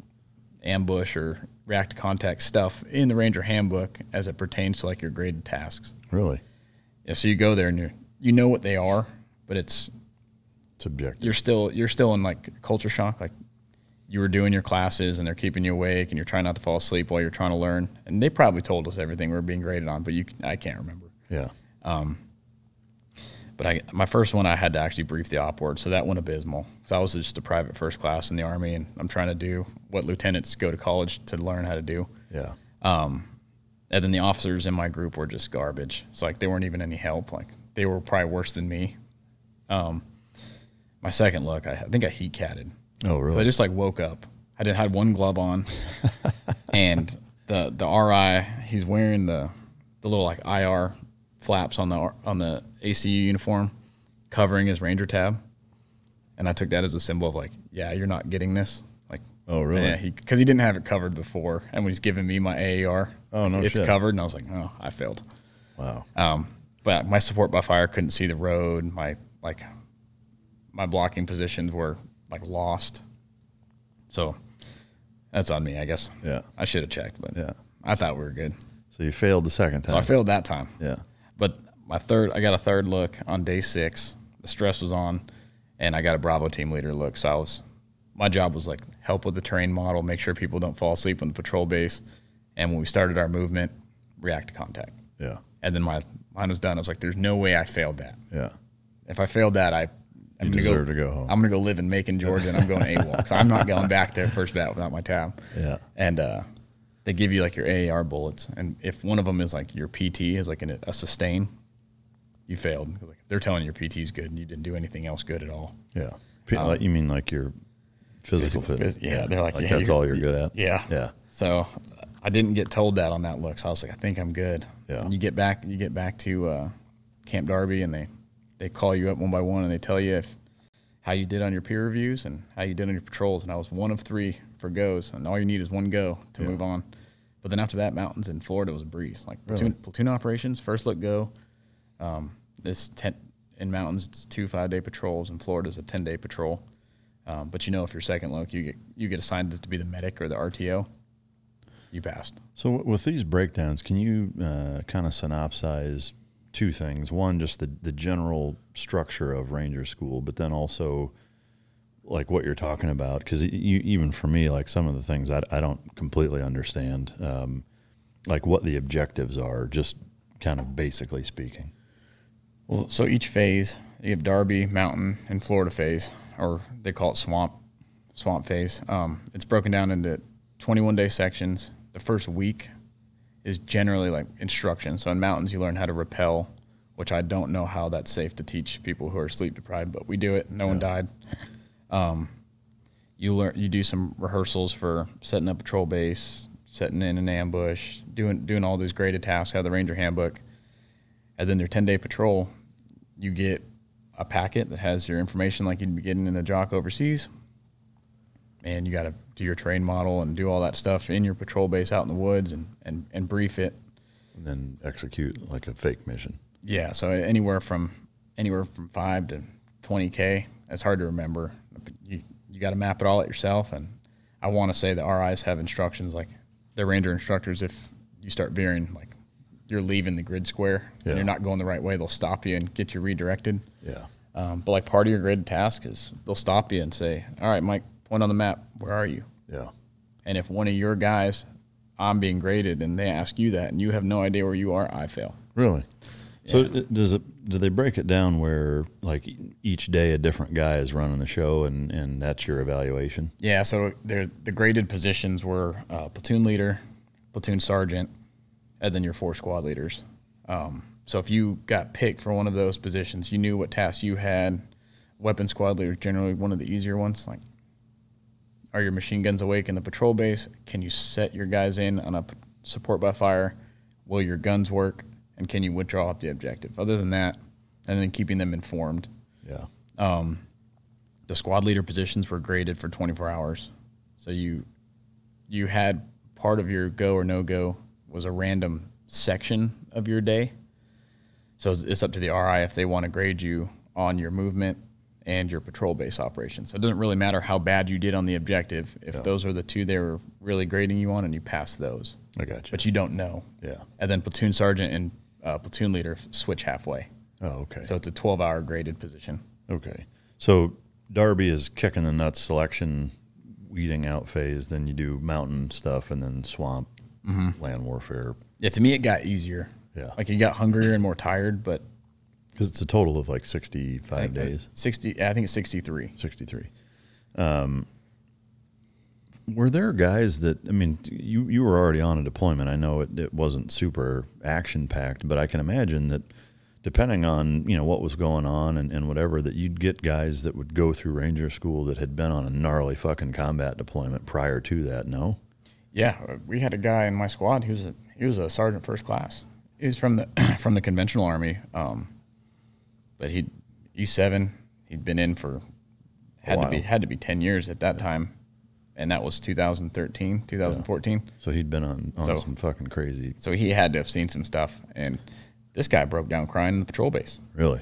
ambush or react to contact stuff in the Ranger handbook as it pertains to like your graded tasks. Really? Yeah. So you go there and you you know what they are, but it's subjective. You're still you're still in like culture shock. Like you were doing your classes and they're keeping you awake and you're trying not to fall asleep while you're trying to learn. And they probably told us everything we are being graded on, but you I can't remember. Yeah. Um, but I, my first one, I had to actually brief the op board, so that went abysmal. So I was just a private first class in the Army, and I'm trying to do what lieutenants go to college to learn how to do. Yeah. Um, and then the officers in my group were just garbage. It's like they weren't even any help. Like they were probably worse than me. Um, my second look, I, I think I heat catted. Oh, really? I just like woke up. I did had one glove on, and the the RI he's wearing the the little like IR flaps on the on the ACU uniform covering his Ranger tab, and I took that as a symbol of like, yeah, you're not getting this. Like, oh really? Yeah, because he, he, didn't have it covered before, and when he's giving me my AAR, oh no, it's shit. covered, and I was like, oh, I failed. Wow. Um, but my support by fire couldn't see the road. My like, my blocking positions were like lost. So that's on me, I guess. Yeah. I should have checked, but yeah, I thought we were good. So you failed the second time. So I failed that time. Yeah. But my third, I got a third look on day six. The stress was on, and I got a Bravo team leader look. So I was, my job was like help with the terrain model, make sure people don't fall asleep on the patrol base, and when we started our movement, react to contact. Yeah. And then my mine was done. I was like, there's no way I failed that. Yeah. if I failed that, I I'm You deserve to go home. I'm gonna go live in Macon, Georgia, and I'm going AWOL because I'm not going back there first bat without my tab. Yeah. And uh, they give you like your AAR bullets, and if one of them is like your PT is like an, a sustain, you failed. Like they're telling you your PT is good, and you didn't do anything else good at all. Yeah. Like, you mean like your physical, Physical fitness? phys- yeah, they're like, yeah, that's you're- all you're good at. Yeah. Yeah. So I didn't get told that on that look. So I was like, I think I'm good. Yeah. And you get back, you get back to uh, Camp Darby, and they they call you up one by one, and they tell you if how you did on your peer reviews and how you did on your patrols. And I was one of three for goes, and all you need is one go to move on. But then after that, mountains in Florida was a breeze. Like platoon, platoon operations, first look go. Um, this ten in mountains, it's two five day patrols. In Florida, is a ten day patrol. Um, but you know, if you're second look, you get you get assigned to be the medic or the RTO. You passed. So with these breakdowns, can you uh, kind of synopsize two things? One, just the, the general structure of Ranger School, but then also like what you're talking about, because even for me, like some of the things I, I don't completely understand, um, like what the objectives are, just kind of basically speaking. Well, so each phase, you have Darby, Mountain, and Florida phase, or they call it Swamp, Swamp phase. Um, it's broken down into 21 day sections. The first week is generally like instruction. So in mountains, you learn how to rappel, which I don't know how that's safe to teach people who are sleep deprived, but we do it. No one died. Um, you learn, you do some rehearsals for setting up a patrol base, setting in an ambush, doing doing all those graded tasks. Have the Ranger Handbook and then their 10 day patrol, you get a packet that has your information like you'd be getting in the JOC overseas. And you got to do your terrain model and do all that stuff in your patrol base out in the woods and, and, and brief it. And then execute like a fake mission. Yeah. So anywhere from anywhere from five to 20K, it's hard to remember. You, you got to map it all out yourself. And I want to say the RIs have instructions like the ranger instructors. If you start veering, like you're leaving the grid square Yeah. and you're not going the right way, they'll stop you and get you redirected. Yeah. Um, but like part of your grid task is they'll stop you and say, "All right, Mike, point on the map. Where are you?" Yeah. And if one of your guys, I'm being graded, and they ask you that, and you have no idea where you are, I fail. Really? So does it? Do they break it down where like each day a different guy is running the show, and and that's your evaluation? Yeah. So they're, the graded positions were uh, platoon leader, platoon sergeant, and then your four squad leaders. Um, so if you got picked for one of those positions, you knew what tasks you had. Weapon squad leader generally one of the easier ones. Like, are your machine guns awake in the patrol base? Can you set your guys in on a p- support by fire? Will your guns work? And can you withdraw up the objective? Other than that, and then keeping them informed. Yeah. Um, The squad leader positions were graded for 24 hours. So you you had part of your go or no go was a random section of your day. So it's- it's up to the RI if they want to grade you on your movement and your patrol base operations. So it doesn't really matter how bad you did on the objective if those are the two they were really grading you on and you pass those. I got you. But you don't know. Yeah. And then platoon sergeant and uh, platoon leader switch halfway. Oh, okay. So it's a 12 hour graded position. okay. So Darby is kicking the nuts selection, weeding out phase. Then you do mountain stuff, and then swamp, land warfare. Yeah, to me it got easier. Yeah. Like you got hungrier and more tired, but Because it's a total of like sixty-five I- I- days. 60 I think it's 63. 63. Um, were there guys that I mean, you you were already on a deployment. I know it, it wasn't super action packed, but I can imagine that depending on you know what was going on and, and whatever, that you'd get guys that would go through Ranger School that had been on a gnarly fucking combat deployment prior to that. No, Yeah, uh, we had a guy in my squad. He was a he was a sergeant first class. He was from the from the conventional army, um, but he E seven. He'd been in for had to be had to be ten years at that time, and that was 2013, 2014. so he'd been on on So- some fucking crazy. So he had to have seen some stuff, and this guy broke down crying in the patrol base. Really.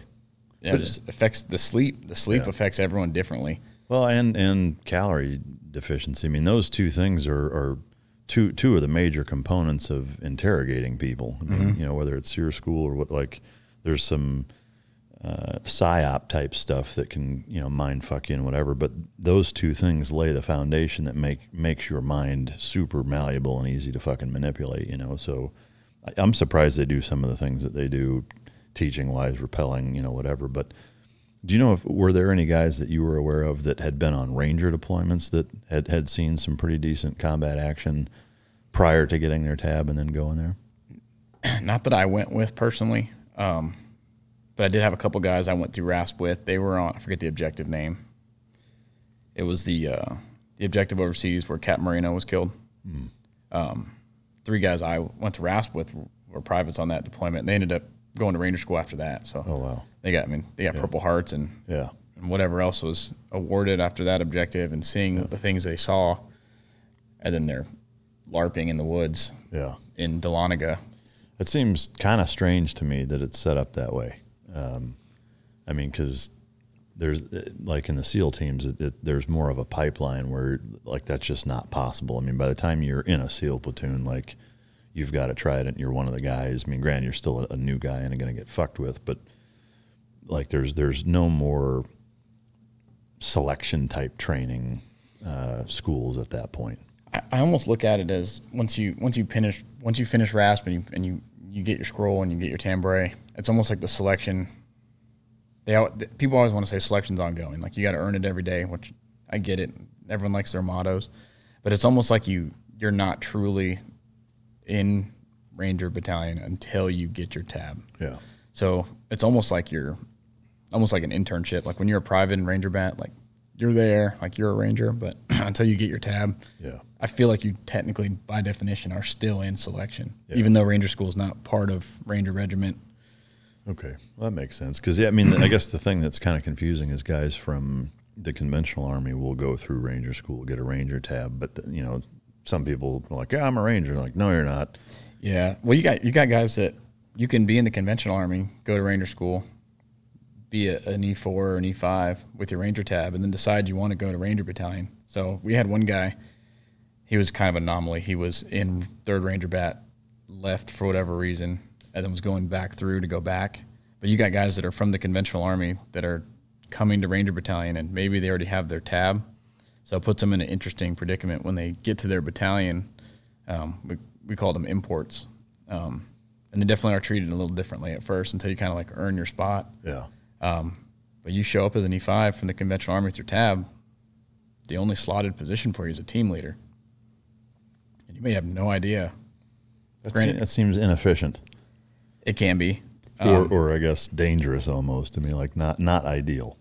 Yeah, it just affects the sleep. The sleep Yeah. affects everyone differently. Well, and and calorie deficiency. I mean, those two things are, are two two of the major components of interrogating people. I mean, mm-hmm. You know, whether it's your school or what. Like, there's some uh, psyop type stuff that can you know mind fuck you and whatever. But those two things lay the foundation that make makes your mind super malleable and easy to fucking manipulate. You know, so I, I'm surprised they do some of the things that they do, teaching wise, repelling, you know, whatever. But Do you know if were there any guys that you were aware of that had been on Ranger deployments that had had seen some pretty decent combat action prior to getting their tab and then going there? Not that I went with personally, um, but I did have a couple guys I went through RASP with. They were on I forget the objective name. It was the uh, the objective overseas where Cap Marino was killed. Um, three guys I went to RASP with were privates on that deployment. And they ended up going to Ranger School after that. So Oh wow, they got I mean they got Purple Hearts and yeah, and whatever else was awarded after that objective and seeing the things they saw, and then they're larping in the woods yeah. in Dahlonega. It seems kind of strange to me that it's set up that way. Um, I mean, because there's like in the SEAL teams, it, it, there's more of a pipeline where like that's just not possible. I mean, by the time you're in a SEAL platoon, like you've got to try it, and you're one of the guys. I mean, granted, you're still a, a new guy and going to get fucked with, but like there's there's no more selection type training uh, schools at that point. I, I almost look at it as once you once you finish once you finish RASP and you and you you get your scroll and you get your tan beret, it's almost like the selection. They people always want to say selection's ongoing, like you got to earn it every day, which I get it. Everyone likes their mottos, but it's almost like you you're not truly in Ranger Battalion until you get your tab. Yeah. So it's almost like you're almost like an internship. Like when you're a private in Ranger Bat, like you're there, like you're a ranger, but until you get your tab, Yeah. I feel like you technically, by definition, are still in selection, even though Ranger School is not part of Ranger Regiment. Okay, well, that makes sense. Because yeah, I mean, I guess the thing that's kind of confusing is guys from the conventional army will go through Ranger school, get a Ranger tab, but the, you know, some people are like, "Yeah, I'm a Ranger." like, no, you're not. Yeah, well, you got you got guys that you can be in the conventional army, go to Ranger School, be a, an E four or an E five with your Ranger tab, and then decide you want to go to Ranger Battalion. So we had one guy, he was kind of an anomaly. He was in Third Ranger Bat, left for whatever reason, and then was going back through to go back. But you got guys that are from the conventional army that are coming to Ranger Battalion, and maybe they already have their tab, so it puts them in an interesting predicament when they get to their battalion. Um, we, we called them imports. Um, and they definitely are treated a little differently at first until you kind of like earn your spot. Yeah. But you show up as an E5 from the conventional army with your tab, the only slotted position for you is a team leader. And you may have no idea. That, Granted- se- that seems inefficient, It can be. or, or I guess dangerous almost. I mean, like not not ideal.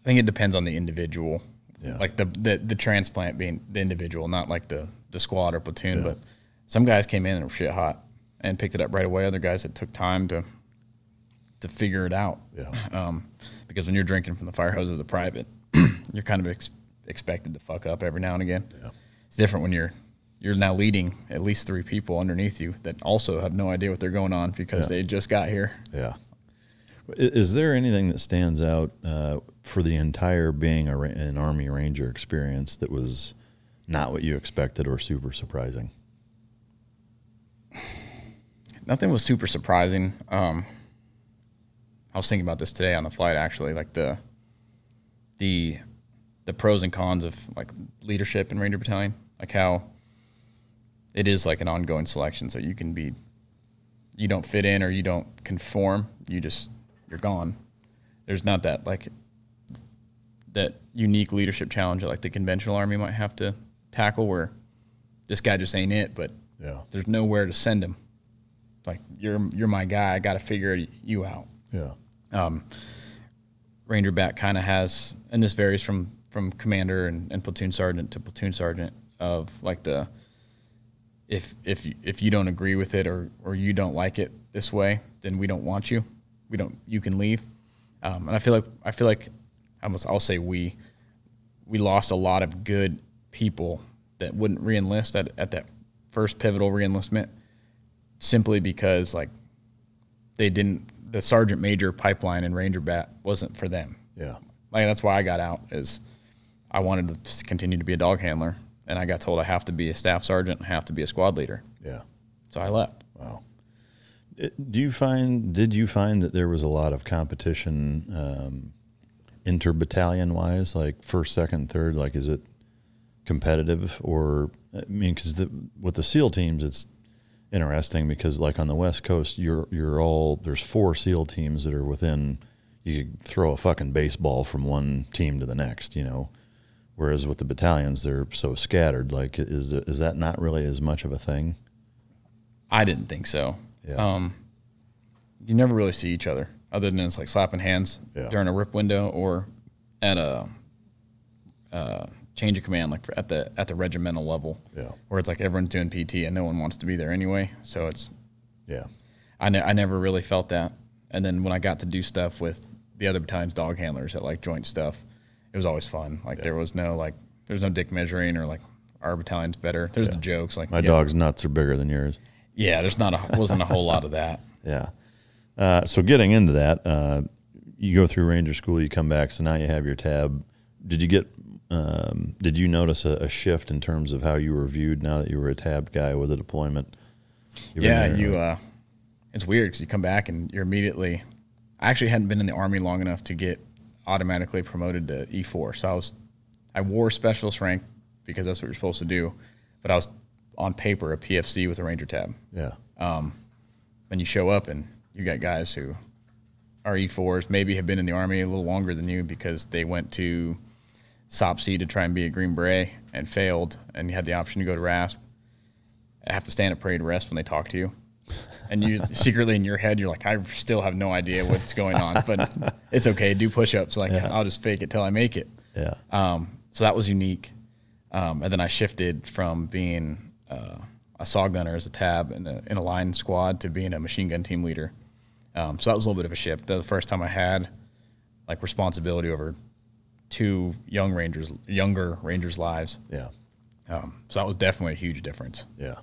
I think it depends on the individual. Yeah. Like the, the the transplant being the individual, not like the, the squad or platoon. Yeah. But some guys came in and were shit hot and picked it up right away. Other guys that took time to to figure it out. Yeah. Um, because when you're drinking from the fire hose as a private, you're kind of ex- expected to fuck up every now and again. Yeah. It's different when you're you're now leading at least three people underneath you that also have no idea what they're going on because Yeah. they just got here. Yeah. Is there anything that stands out uh, for the entire being a, an Army Ranger experience that was not what you expected or super surprising? nothing was super surprising. Um, I was thinking about this today on the flight, actually, like the the the pros and cons of like leadership in Ranger Battalion, like how it is like an ongoing selection. So you can be, you don't fit in or you don't conform, you just you're gone. There's not that like that unique leadership challenge that like the conventional army might have to tackle, where this guy just ain't it, but Yeah. there's nowhere to send him. Like you're you're my guy. I got to figure you out. Yeah. Um, Ranger Bat kind of has, and this varies from from commander and, and platoon sergeant to platoon sergeant of like the if if you, if you don't agree with it or or you don't like it this way, then we don't want you. We don't. You can leave. Um, and I feel like I feel like I must, I'll say we we lost a lot of good people that wouldn't reenlist at at that first pivotal reenlistment simply because like they didn't the sergeant major pipeline and Ranger Bat wasn't for them. Yeah. Like that's why I got out is I wanted to continue to be a dog handler and I got told I have to be a staff sergeant and have to be a squad leader. Yeah. So I left. Wow. Do you find? Did you find that there was a lot of competition, um, inter battalion wise, like first, second, third? Like, is it competitive, or I mean, because the, with the SEAL teams, it's interesting because, like on the West Coast, you're you're all there's four SEAL teams that are within you could throw a fucking baseball from one team to the next, you know. Whereas with the battalions, they're so scattered. Like, is is that not really as much of a thing? I didn't think so. Yeah. Um, you never really see each other other than it's like slapping hands Yeah. during a rip window or at a uh, change of command, like for, at the at the regimental level. Yeah. Where it's like everyone's doing PT and no one wants to be there anyway. So it's Yeah, I, ne- I never really felt that. And then when I got to do stuff with the other battalion's dog handlers at like joint stuff, it was always fun. Like there was no like there's no dick measuring or like our battalion's better. There's the jokes like my yeah, dog's nuts are bigger than yours. Yeah, there's not a wasn't a whole lot of that. Yeah. Uh, so getting into that, uh, you go through Ranger School, you come back, so now you have your tab. Did you get? Um, did you notice a, a shift in terms of how you were viewed now that you were a tab guy with a deployment? You've yeah, there, you. uh, Uh, it's weird because you come back and you're immediately. I actually hadn't been in the army long enough to get automatically promoted to E4. So I was, I wore specialist rank because that's what you're supposed to do, but I was on paper a PFC with a Ranger tab. yeah, um, Then you show up and you got guys who are E4s, maybe have been in the army a little longer than you because they went to SOPC to try and be a Green Beret and failed, and you had the option to go to RASP. I have to stand at parade rest when they talk to you. And you secretly in your head, you're like, I still have no idea what's going on, but it's okay. Do push ups. Like, I'll just fake it till I make it. yeah, Um, so that was unique. Um, and then I shifted from being uh, a SAW gunner as a tab in a, in a line squad to being a machine gun team leader. Um, so that was a little bit of a shift. That was the first time I had like responsibility over two young rangers, younger rangers' lives. yeah, Um, so that was definitely a huge difference. yeah.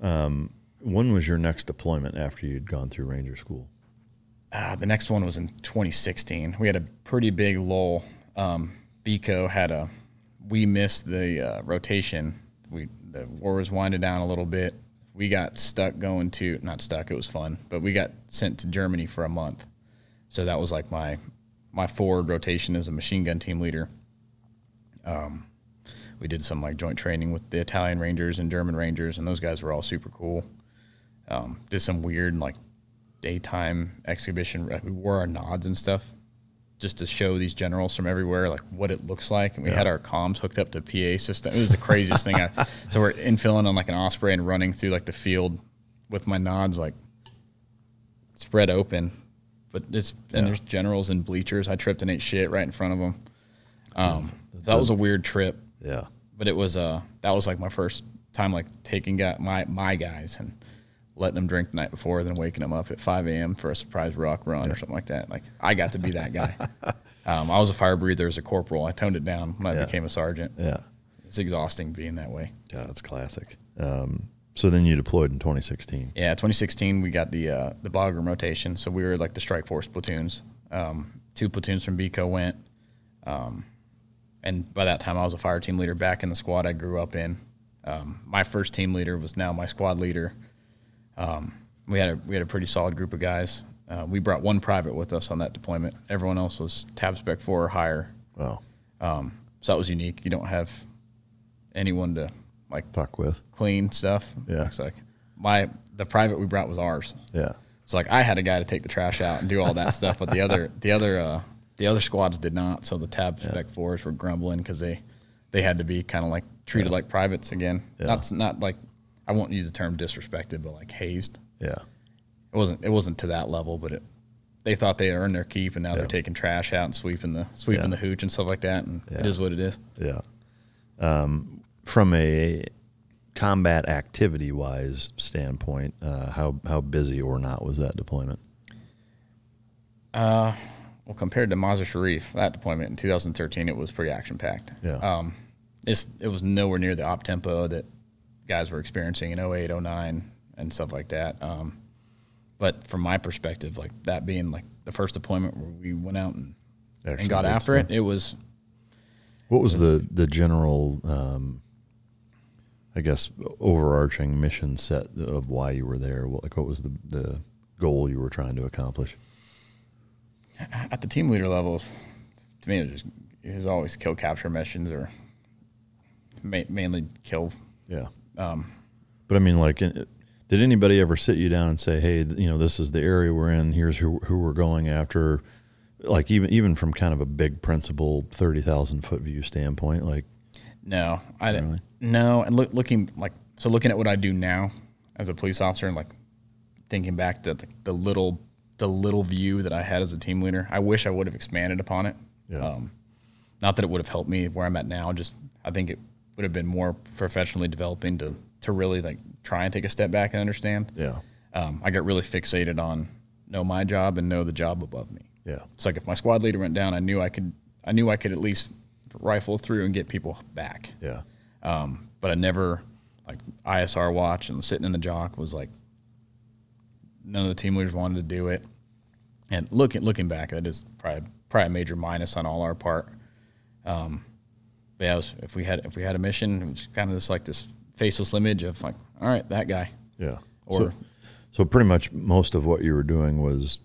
Um, when was your next deployment after you'd gone through Ranger School? Uh, the next one was in 2016. We had a pretty big lull. Um, Bico had a, we missed the uh, rotation. We the war was winding down a little bit. We got stuck going to not stuck. It was fun, but we got sent to Germany for a month. So that was like my my forward rotation as a machine gun team leader. Um, we did some like joint training with the Italian Rangers and German Rangers, and those guys were all super cool. Um, did some weird like daytime exhibition. We wore our nods and stuff just to show these generals from everywhere like what it looks like. And we had our comms hooked up to PA system. It was the craziest thing. I, so we're infilling on like an osprey and running through like the field with my nods like spread open. But it's and there's generals and bleachers. I tripped and ate shit right in front of them. Um, so that was a weird trip Yeah, but it was uh that was like my first time like taking guy, my my guys and letting them drink the night before, then waking them up at 5 a.m. for a surprise rock run or something like that. Like I got to be that guy. um, I was a fire breather as a corporal. I toned it down when I Yeah. became a sergeant. yeah, It's exhausting being that way. yeah. That's classic. Um, so then you deployed in 2016. Yeah, 2016 we got the uh, the Bagram rotation, so we were like the strike force platoons. Um, two platoons from BCO went, um, and by that time I was a fire team leader back in the squad I grew up in. Um, my first team leader was now my squad leader. Um, we had a we had a pretty solid group of guys. Uh, we brought one private with us on that deployment. Everyone else was tab spec four or higher. Wow, So that was unique. You don't have anyone to like fuck with. clean stuff. Yeah. It's like my the private we brought was ours. Yeah, So like I had a guy to take the trash out and do all that stuff, but the other the other uh, the other squads did not. So the tab spec fours were grumbling because they they had to be kind of like treated like privates again. Yeah. Not not like I won't use the term disrespected, but like hazed. yeah, It wasn't it wasn't to that level, but it they thought they earned their keep, and now Yeah. they're taking trash out and sweeping the sweeping Yeah. the hooch and stuff like that. And it Yeah. is what it is. yeah. Um, from a combat activity wise standpoint, uh, how how busy or not was that deployment? Well, compared to Mazar Sharif, that deployment in 2013, it was pretty action packed. Yeah. Um, it's, it was nowhere near the op tempo that guys were experiencing in 08, 09, and stuff like that. Um, but from my perspective, like that being like the first deployment where we went out and, Actually and got after it, it was What was the the general, um, I guess, overarching mission set of why you were there? What, like, what was the the goal you were trying to accomplish? at the team leader level. To me, it was just it was always kill capture missions or ma- mainly kill. Yeah. Um, But I mean, like, did anybody ever sit you down and say, "Hey, you know, this is the area we're in. Here's who who we're going after. like even even from kind of a big principle, thirty thousand foot view standpoint, like No, I didn't. Really? No, and look, looking like so, looking at what I do now as a police officer, and like thinking back to the, the little the little view that I had as a team leader, I wish I would have expanded upon it. Yeah. Um, not that it would have helped me where I'm at now. Just I think it would have been more professionally developing to to really like try and take a step back and understand. yeah, Um, I got really fixated on know my job and know the job above me. yeah, It's like if my squad leader went down, I knew I could I knew I could at least rifle through and get people back. yeah, Um, but I never like ISR watch and sitting in the JOC was like none of the team leaders wanted to do it. And looking looking back, that is probably probably a major minus on all our part. Um, but yeah, was, if we had if we had a mission, it was kind of just like this faceless image of like, all right, that guy. yeah. Or- so, so pretty much most of what you were doing was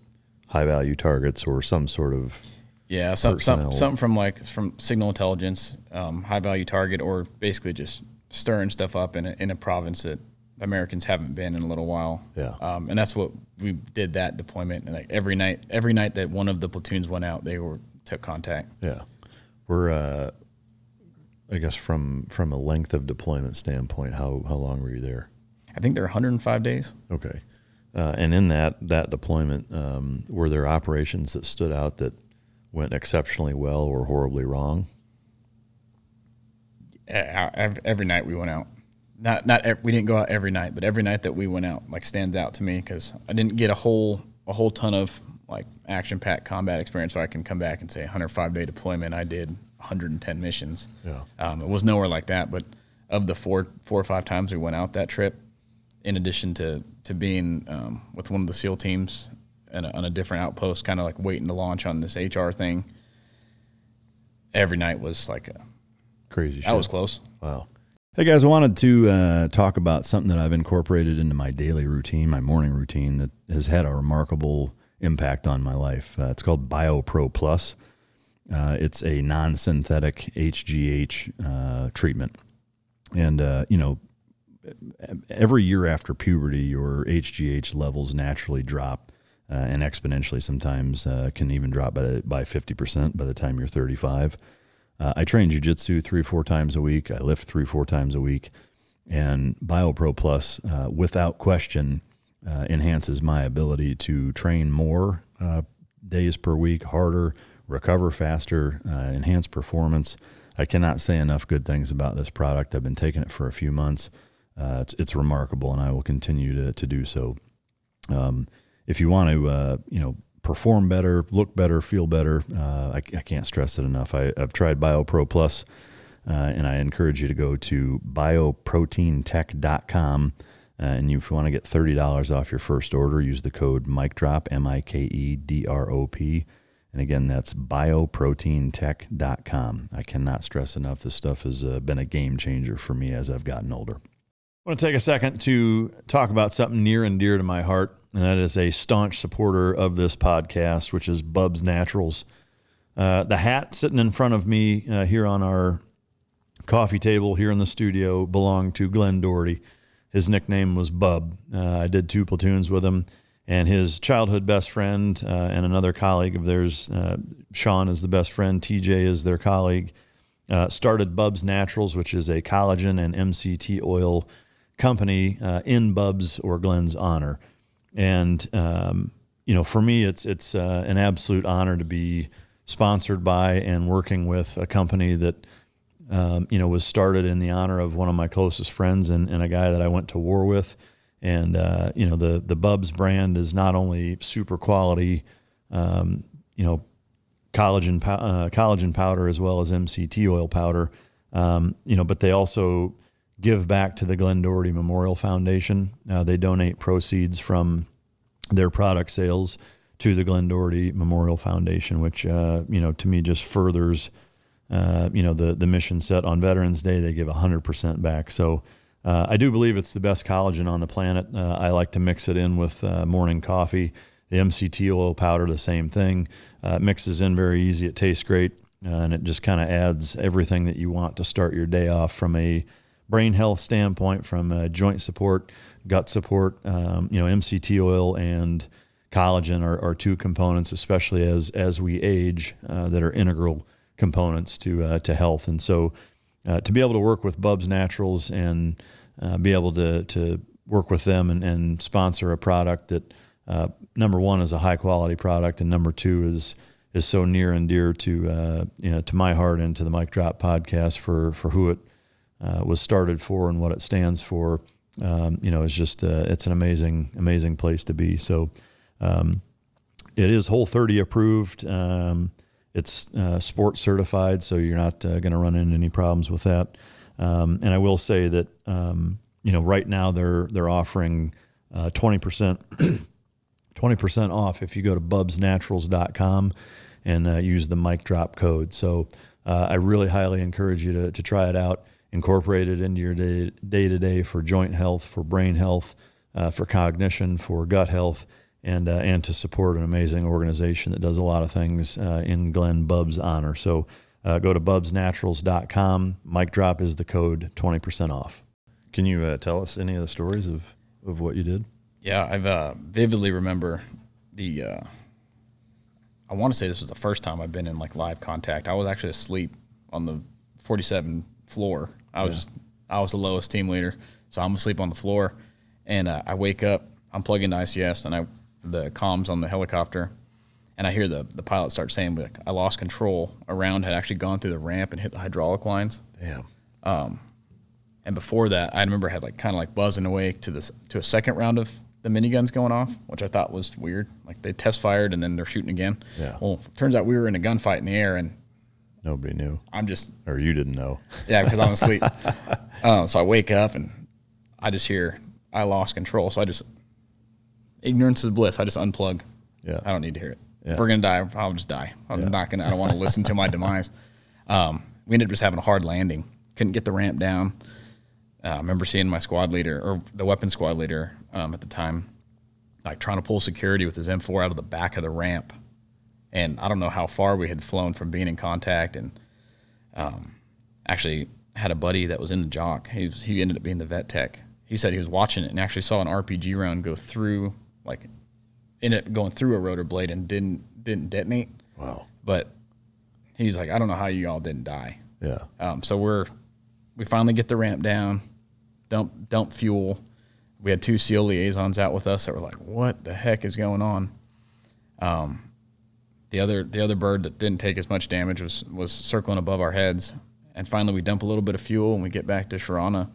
high value targets or some sort of Yeah, some, some something from like from signal intelligence, um, high value target, or basically just stirring stuff up in a, in a province that Americans haven't been in a little while. Yeah. um, and that's what we did that deployment. And like every night, every night that one of the platoons went out, they were took contact. Yeah, we're. Uh, I guess from from a length of deployment standpoint, how how long were you there? I think they're 105 days. Okay, uh, and in that that deployment, um, were there operations that stood out that went exceptionally well or horribly wrong? Every, every night we went out. Not not ev- we didn't go out every night, but every night that we went out like stands out to me because I didn't get a whole a whole ton of like action packed combat experience, so I can come back and say 105 day deployment. I did 110 missions. Yeah. um, it was nowhere like that. But of the four four or five times we went out that trip, in addition to to being um, with one of the SEAL teams and on a different outpost, kind of like waiting to launch on this HR thing. Every night was like a, Crazy. that shit. was close. Wow. Hey guys, I wanted to uh, talk about something that I've incorporated into my daily routine, my morning routine, that has had a remarkable impact on my life. Uh, it's called BioPro Plus. Uh, it's a non-synthetic HGH uh, treatment, and uh, you know, every year after puberty, your HGH levels naturally drop, uh, and exponentially. Sometimes uh, can even drop by by fifty percent by the time you're 35. Uh, I train jujitsu three, four times a week. I lift three, four times a week. And BioPro Plus, without question, enhances my ability to train more days per week, harder, recover faster, uh, enhance performance. I cannot say enough good things about this product. I've been taking it for a few months. Uh, it's, it's remarkable, and I will continue to, to do so. Um, if you want to, uh, you know, perform better, look better, feel better, uh, I, I can't stress it enough. I, I've tried BioPro Plus, uh, and I encourage you to go to bioproteintech.com. Uh, and if you want to get $30 off your first order, use the code MikeDrop, M I K E D R O P. And again, that's bioproteintech.com. I cannot stress enough, this stuff has uh, been a game changer for me as I've gotten older. I want to take a second to talk about something near and dear to my heart, and that is a staunch supporter of this podcast, which is Bub's Naturals. Uh, the hat sitting in front of me uh, here on our coffee table here in the studio belonged to Glenn Doherty. His nickname was Bub. Uh, I did two platoons with him, and his childhood best friend uh, and another colleague of theirs, uh, Sean, is the best friend. TJ is their colleague. Uh, started Bub's Naturals, which is a collagen and MCT oil company uh, in Bub's or Glenn's honor. And um, you know, for me, it's it's uh, an absolute honor to be sponsored by and working with a company that um, you know was started in the honor of one of my closest friends and, and a guy that I went to war with. And uh, you know, the the Bubs brand is not only super quality, um, you know, collagen uh, collagen powder as well as MCT oil powder. Um, you know, but they also give back to the Glenn Doherty Memorial Foundation. Uh, they donate proceeds from their product sales to the Glenn Doherty Memorial Foundation, which uh, you know to me just furthers uh, you know the the mission set on Veterans Day. They give hundred percent back. So. Uh, I do believe it's the best collagen on the planet. Uh, I like to mix it in with uh, morning coffee. The MCT oil powder, the same thing. Uh, mixes in very easy. It tastes great, uh, and it just kind of adds everything that you want to start your day off from a brain health standpoint, from joint support, gut support. Um, you know, MCT oil and collagen are, are two components, especially as as we age, uh, that are integral components to to health. And so, uh, to be able to work with Bubs Naturals and uh, be able to to work with them and, and sponsor a product that uh, number one is a high quality product, and number two is is so near and dear to uh, you know to my heart and to the Mike Drop podcast for for who it was started for and what it stands for. Um, you know, it's just it's an amazing amazing place to be. So. Um, it is Whole 30 approved. Um, it's uh, sports certified, so you're not uh, going to run into any problems with that. Um, and I will say that um, you know right now they're they're offering uh, twenty percent twenty percent off if you go to bubsnaturals.com and uh, use the mic drop code. So uh, I really highly encourage you to to try it out, incorporate it into your day day to day for joint health, for brain health, uh, for cognition, for gut health and uh, and to support an amazing organization that does a lot of things uh, in Glenn Bub's honor. So uh, go to bubsnaturals.com. Mic drop is the code, 20% off. Can you uh, tell us any of the stories of, of what you did? Yeah, I uh, vividly remember the. Uh, I want to say this was the first time I've been in like live contact. I was actually asleep on the 47 floor. I was yeah. just I was the lowest team leader, so I'm asleep on the floor, and I wake up. I'm plugged into ICS, and I the comms on the helicopter, and I hear the the pilot start saying, like, "I lost control." A round had actually gone through the ramp and hit the hydraulic lines. Damn. Um, and before that, I remember I had like kind of like buzzing away to this to a second round of the miniguns going off, which I thought was weird. Like they test fired and then they're shooting again. Yeah. Well, turns out we were in a gunfight in the air and nobody knew. I'm just or you didn't know. Yeah, because I'm asleep. uh, so I wake up and I just hear I lost control. So I just ignorance is bliss. I just unplug. Yeah. I don't need to hear it. Yeah. If we're gonna die, I'll just die. I'm yeah. not gonna. I don't want to listen to my demise. Um, we ended up just having a hard landing. Couldn't get the ramp down. Uh, I remember seeing my squad leader or the weapon squad leader um, at the time, like trying to pull security with his M4 out of the back of the ramp, and I don't know how far we had flown from being in contact. And um, actually had a buddy that was in the JOC. He was, he ended up being the vet tech. He said he was watching it and actually saw an RPG round go through like ended up going through a rotor blade and didn't didn't detonate. Wow. But he's like, I don't know how you all didn't die. Yeah. Um, so we're we finally get the ramp down, dump dump fuel. We had two SEAL liaisons out with us that were like, "What the heck is going on?" Um, the other the other bird that didn't take as much damage was was circling above our heads, and finally we dump a little bit of fuel and we get back to Sharana,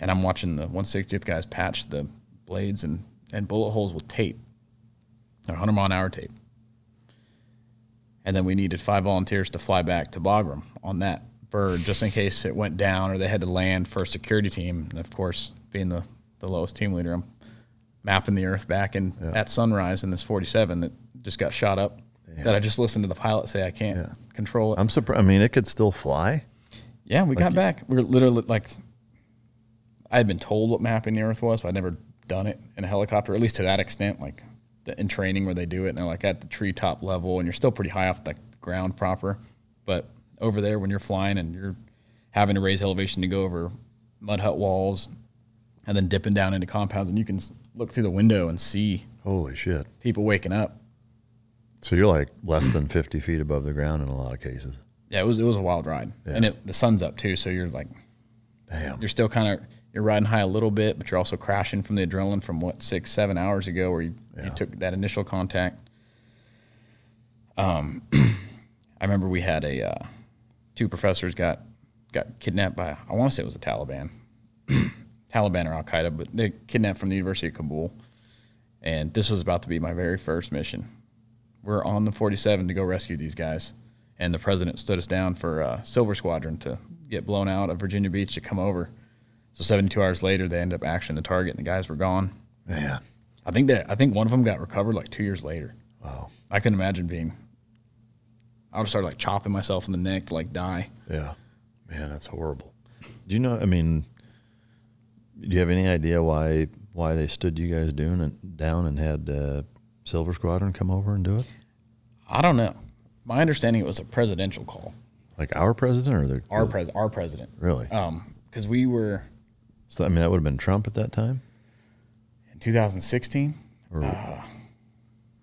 and I'm watching the 160th guys patch the blades and and bullet holes with tape, or 100 mile an hour tape. And then we needed five volunteers to fly back to Bagram on that bird just in case it went down or they had to land for a security team. And of course, being the, the lowest team leader, I'm mapping the earth back and yeah. at sunrise in this 47 that just got shot up. Damn. That I just listened to the pilot say I can't yeah. control it. I'm surprised. I mean, it could still fly. Yeah, we like got you, back. We were literally like, I had been told what mapping the earth was, but I'd never done it in a helicopter, at least to that extent, like the, in training where they do it and they're like at the treetop level and you're still pretty high off the ground proper. But over there, when you're flying and you're having to raise elevation to go over mud hut walls and then dipping down into compounds and you can look through the window and see holy shit people waking up. So you're like less than 50 feet above the ground in a lot of cases. Yeah, it was it was a wild ride, yeah. and it, the sun's up too, so you're like, damn, you're still kind of you're riding high a little bit, but you're also crashing from the adrenaline from what six, seven hours ago where you, yeah. you took that initial contact. Um, I remember we had a uh, two professors got got kidnapped by I want to say it was the Taliban, Taliban or Al Qaeda, but they kidnapped from the University of Kabul, and this was about to be my very first mission. We're on the 47 to go rescue these guys, and the president stood us down for uh, Silver Squadron to get blown out of Virginia Beach to come over so 72 hours later, they ended up actioning the target, and the guys were gone. Yeah, I think that I think one of them got recovered like two years later. Wow, I couldn't imagine being. I would have started like chopping myself in the neck to like die. Yeah, man, that's horrible. Do you know? I mean, do you have any idea why why they stood you guys doing it down and had uh, Silver Squadron come over and do it? I don't know. My understanding it was a presidential call. Like our president or the our pres our president. Really? Um, because we were so I mean, that would have been Trump at that time. In 2016. Or, uh,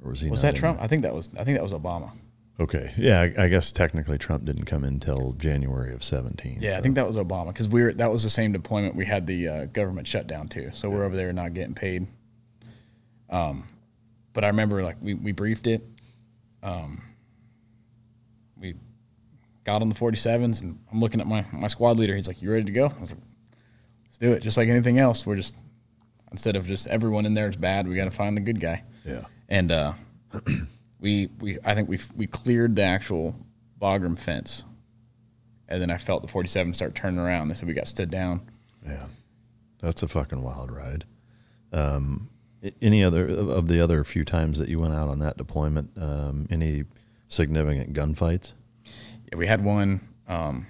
Or was he? Was that Trump? there? I think that was. I think that was Obama. Okay. Yeah, I, I guess technically Trump didn't come in until January of 17. Yeah, I think that was Obama because we were. That was the same deployment we had the uh, government shutdown too. So we're over there not getting paid. Um, but I remember like we we briefed it. Um, we got on the 47s and I'm looking at my my squad leader. He's like, "You ready to go?" I was like, "Let's do it." Just like anything else, we're just instead of just everyone in there is bad, we got to find the good guy. Yeah. And uh, we we I think we we cleared the actual Bagram fence, and then I felt the 47 start turning around. They said we got stood down. Yeah, that's a fucking wild ride. Um, any other of the other few times that you went out on that deployment? Um, any significant gunfights? Yeah, we had one. Um,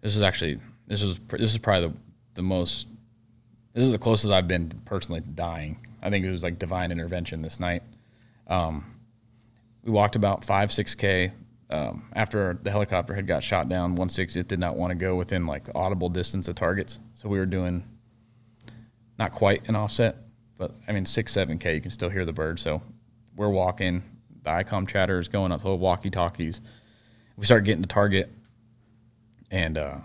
this is actually this is this is probably the, the most. This is the closest I've been personally to dying. I think it was like divine intervention this night. Um, we walked about five six k um, after the helicopter had got shot down. One six it did not want to go within like audible distance of targets, so we were doing not quite an offset, but I mean six seven k. You can still hear the bird. So we're walking. The ICOM chatter is going up. The walkie talkies we start getting to target and uh,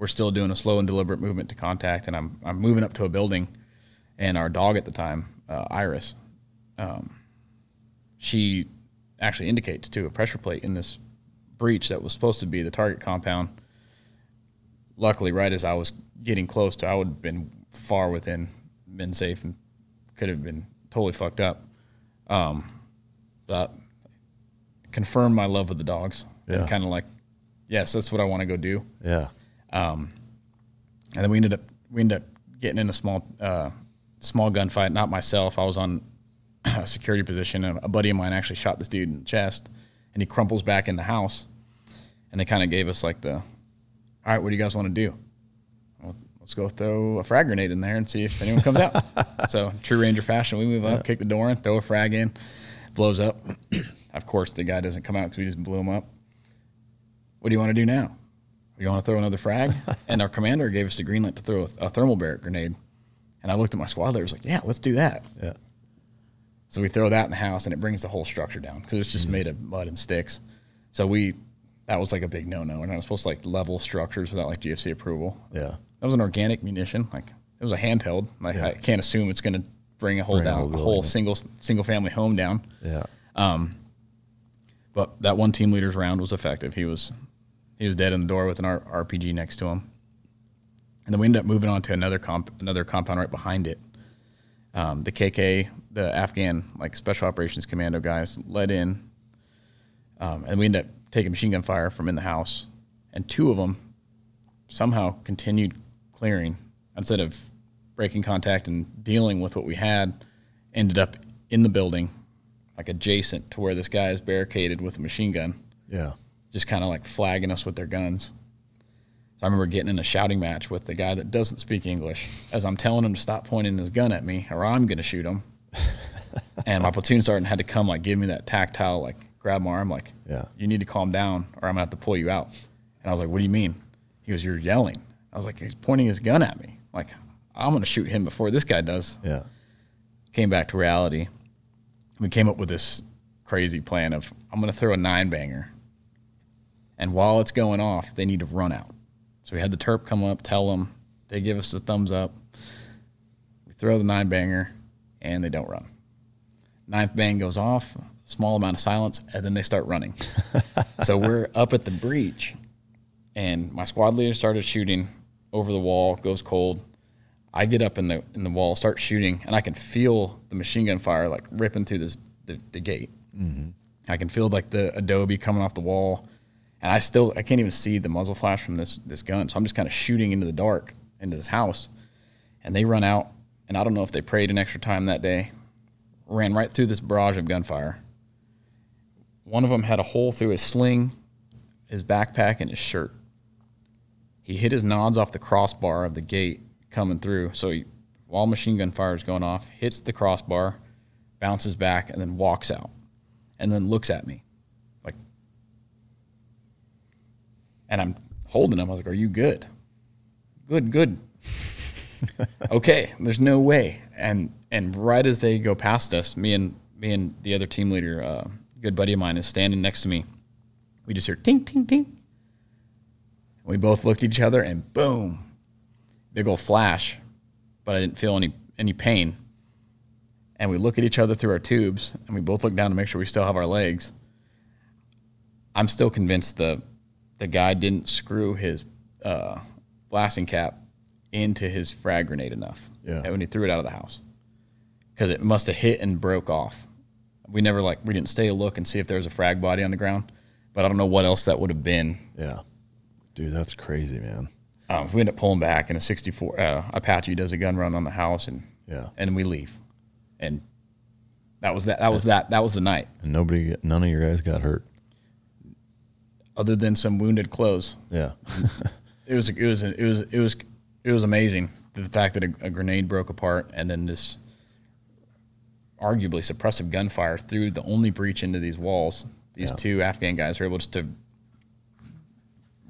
we're still doing a slow and deliberate movement to contact and i'm, I'm moving up to a building and our dog at the time uh, iris um, she actually indicates to a pressure plate in this breach that was supposed to be the target compound luckily right as i was getting close to i would have been far within been safe and could have been totally fucked up um, but confirmed my love of the dogs Yeah. and kind of like yes that's what i want to go do Yeah. And then we ended up we ended up getting in a small uh, small gunfight. Not myself. I was on a security position, and a buddy of mine actually shot this dude in the chest, and he crumples back in the house. And they kind of gave us like the, all right, what do you guys want to do? Well, let's go throw a frag grenade in there and see if anyone comes out. so true Ranger fashion, we move up, kick the door in, throw a frag in, blows up. of course, the guy doesn't come out because we just blew him up. What do you want to do now? You want to throw another frag? and our commander gave us the green light to throw a, a thermobaric grenade. And I looked at my squad leader, was like, yeah, let's do that. Yeah. So we throw that in the house, and it brings the whole structure down because it's just made of mud and sticks. So we, that was like a big no-no. And I was supposed to like level structures without like GFC approval. Yeah. That was an organic munition. Like it was a handheld. Like I can't assume it's going to bring a whole Bring a down, whole a whole single single family home down. Yeah. Um. But that one team leader's round was effective. He was he was dead in the door with an R- RPG next to him. And then we ended up moving on to another comp another compound right behind it. Um, the KK, the Afghan like special operations commando guys, led in, um, and we ended up taking machine gun fire from in the house, and two of them somehow continued clearing instead of breaking contact and dealing with what we had. Ended up in the building, like adjacent to where this guy is barricaded with a machine gun Yeah. Just kind of like flagging us with their guns. So I remember getting in a shouting match with the guy that doesn't speak English as I'm telling him to stop pointing his gun at me or I'm going to shoot him. and my platoon sergeant had to come like give me that tactile like grab my arm like Yeah. you need to calm down or I'm going to have to pull you out. And I was like, "What do you mean?" He goes, "You're yelling." I was like, "He's pointing his gun at me. Like I'm going to shoot him before this guy does." Yeah. came back to reality. We came up with this crazy plan of I'm going to throw a nine banger, and while it's going off, they need to run out. So we had the Terp come up, tell them, they give us the thumbs up. We throw the nine banger, and they don't run. Ninth bang goes off, small amount of silence, and then they start running. so we're up at the breach, and my squad leader started shooting over the wall, goes cold. I get up in the in the wall, start shooting, and I can feel the machine gun fire like ripping through this the, the gate. Mm-hmm. I can feel like the adobe coming off the wall, and I still I can't even see the muzzle flash from this this gun. So I'm just kind of shooting into the dark into this house, and they run out. And I don't know if they prayed an extra time that day. Ran right through this barrage of gunfire. One of them had a hole through his sling, his backpack, and his shirt. He hit his nods off the crossbar of the gate coming through. So he, while machine gun fire is going off, hits the crossbar, bounces back, and then walks out, and then looks at me, like, and I'm holding him. I was like, "Are you good? Good, good. okay, there's no way." And and right as they go past us, me and me and the other team leader, uh, good buddy of mine, is standing next to me. We just hear ting ting ting. We both looked at each other and boom, big old flash. But I didn't feel any any pain. And we look at each other through our tubes, and we both look down to make sure we still have our legs. I'm still convinced the the guy didn't screw his uh, blasting cap into his frag grenade enough. Yeah. When he threw it out of the house, because it must have hit and broke off. We never like we didn't stay to look and see if there was a frag body on the ground, but I don't know what else that would have been. Yeah. Dude, that's crazy, man. Um, we end up pulling back, and a 64 uh, Apache does a gun run on the house, and Yeah. and we leave, and that was that. That was that. That was the night. And nobody, none of your guys got hurt. Other than some wounded clothes, Yeah. it was it was it was it was it was amazing the fact that a, a grenade broke apart and then this arguably suppressive gunfire through the only breach into these walls. These Yeah. two Afghan guys were able just to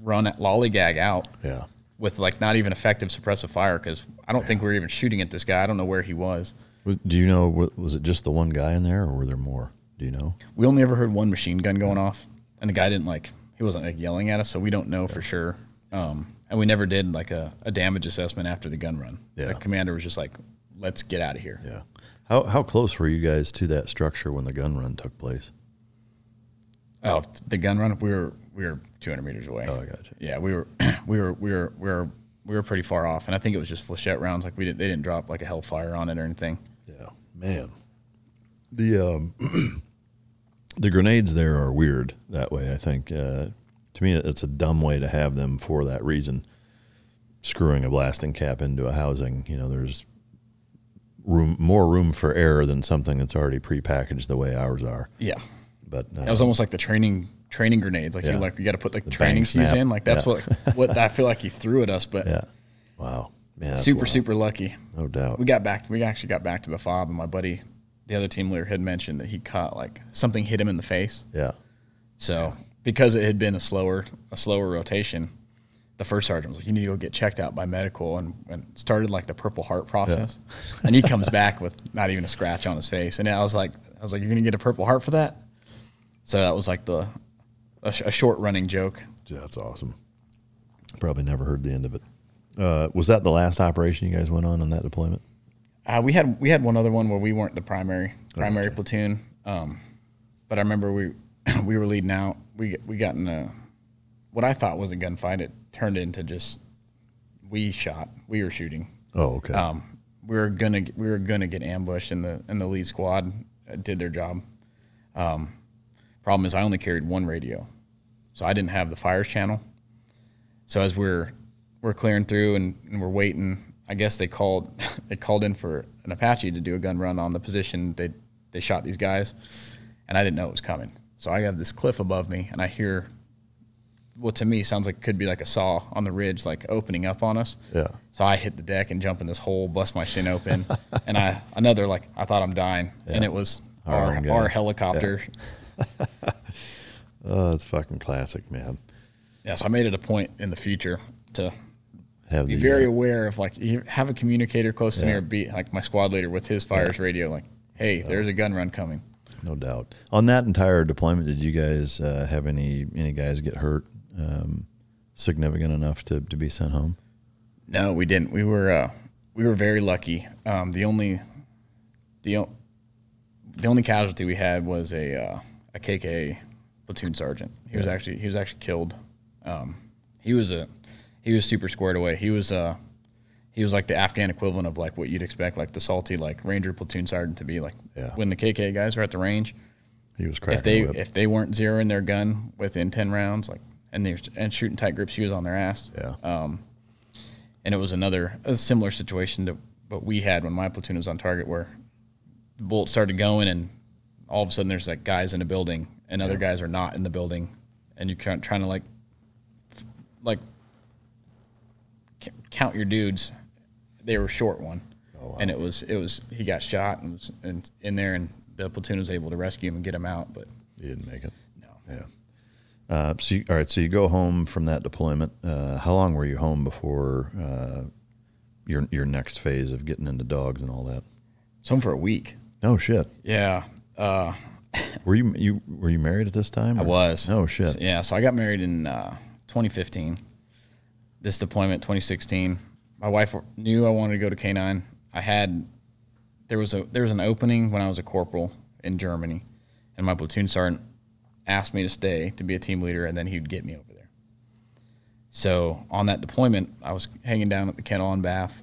run at lollygag out yeah. with like not even effective suppressive fire because I don't think we were even shooting at this guy. I don't know where he was. Was- Do you know, was it just the one guy in there or were there more? Do you know? We only ever heard one machine gun going off, and the guy didn't like he wasn't like yelling at us, so we don't know for sure. Um, and we never did like a, a damage assessment after the gun run. Yeah. The commander was just like, "Let's get out of here." Yeah. How, how close were you guys to that structure when the gun run took place? Oh, the gun run, we were we were 200 meters away. Oh, I gotcha. Yeah, we were we were we were we were we were pretty far off, and I think it was just flechette rounds. Like we didn't they didn't drop like a hellfire on it or anything. Yeah, man. The um, the grenades there are weird that way. I think uh, to me it's a dumb way to have them for that reason. Screwing a blasting cap into a housing, you know, there's room more room for error than something that's already prepackaged the way ours are. Yeah, But uh, it was almost like the training training grenades. Like Yeah. you like you got to put like The training fuse in. Like that's Yeah. what what I feel like he threw at us. But yeah, wow, man, super wild. super lucky. no doubt. We got back. We actually got back to the fob, and my buddy, the other team leader, had mentioned that he caught like something hit him in the face. yeah, So because it had been a slower a slower rotation, the first sergeant was like, "You need to go get checked out by medical," and, and started like the Purple Heart process. and he comes back with not even a scratch on his face, and I was like, "I was like, you're gonna get a Purple Heart for that?" So that was like the a, sh- a short running joke. Yeah, that's awesome. Probably never heard the end of it. Uh, was that the last operation you guys went on in that deployment? Uh, we had we had one other one where we weren't the primary primary platoon, um, but I remember we we were leading out. We we got in a what I thought was a gunfight. It turned into just we shot. We were shooting. Oh, okay. Um, we were gonna we were gonna get ambushed, and the and the lead squad uh, did their job. Um, problem is, I only carried one radio, so I didn't have the fires channel. So as we're we're clearing through and, and we're waiting, I guess they called they called in for an Apache to do a gun run on the position they they shot these guys, and I didn't know it was coming. So I have this cliff above me, and I hear what to me sounds like could be like a saw on the ridge, like opening up on us. Yeah. So I hit the deck and jump in this hole, bust my shin open, and I another like I thought I'm dying, and it was Our our helicopter. oh, it's fucking classic, man. Yeah. so I made it a point in the future to Have be the, very uh, aware of like you have a communicator close to me Yeah. or be like my squad leader with his fires radio, like, hey, there's a gun run coming. no doubt. On that entire deployment, did you guys uh, have any any guys get hurt um, significant enough to, to be sent home? No, we didn't. We were uh, we were very lucky. Um, the only the o- the only casualty we had was a uh, a KK platoon sergeant. He was actually he was actually killed. Um, he was a he was super squared away. He was uh he was like the Afghan equivalent of like what you'd expect like the salty like Ranger platoon sergeant to be like Yeah. when the KK guys are at the range. He was cracking if they the if they weren't zeroing their gun within ten rounds, like and they're and shooting tight grips, he was on their ass. yeah. Um, and it was another a similar situation to what we had when my platoon was on target, where the bullets started going, and all of a sudden there's like guys in a building, and other guys are not in the building, and you're trying, trying to like like count your dudes. They were short one, and it was it was he got shot and was in, in there, and the platoon was able to rescue him and get him out, but he didn't make it. no. Yeah. Uh, so you, all right, so you go home from that deployment. Uh, how long were you home before uh, your your next phase of getting into dogs and all that? So I'm for a week. No shit. Yeah. Uh, Were you you were you married at this time? I was. Oh shit. Yeah, so I got married in uh, 2015. This deployment 2016. My wife knew I wanted to go to K9. I had there was a there was an opening when I was a corporal in Germany, and my platoon sergeant asked me to stay to be a team leader, and then he'd get me over there. So on that deployment, I was hanging down at the kennel in Bath.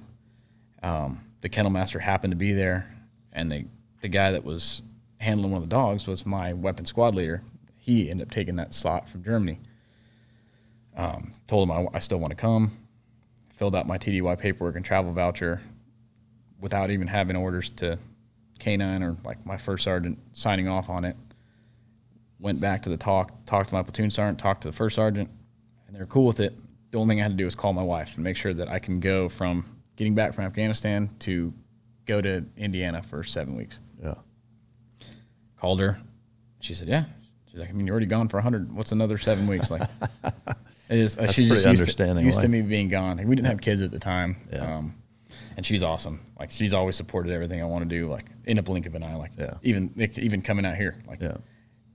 Um, the kennel master happened to be there, and the the guy that was handling one of the dogs was my weapon squad leader. He ended up taking that slot from Germany. Um, told him I, I still want to come. Filled out my TDY paperwork and travel voucher without even having orders to K9 or like my first sergeant signing off on it. Went back to the TOC, talked to my platoon sergeant, talked to the first sergeant, and they were cool with it. The only thing I had to do was call my wife and make sure that I can go from getting back from Afghanistan to go to Indiana for seven weeks. Yeah. Called her. She said, "Yeah." She's like, "I mean, you're already gone for hundred. What's another seven weeks?" Like, is, uh, she's pretty just used, to, used to me being gone. Like, we didn't have kids at the time. Yeah. Um, and she's awesome. Like, she's always supported everything I want to do. Like, in a blink of an eye. Like, Yeah. even even coming out here. Like, Yeah.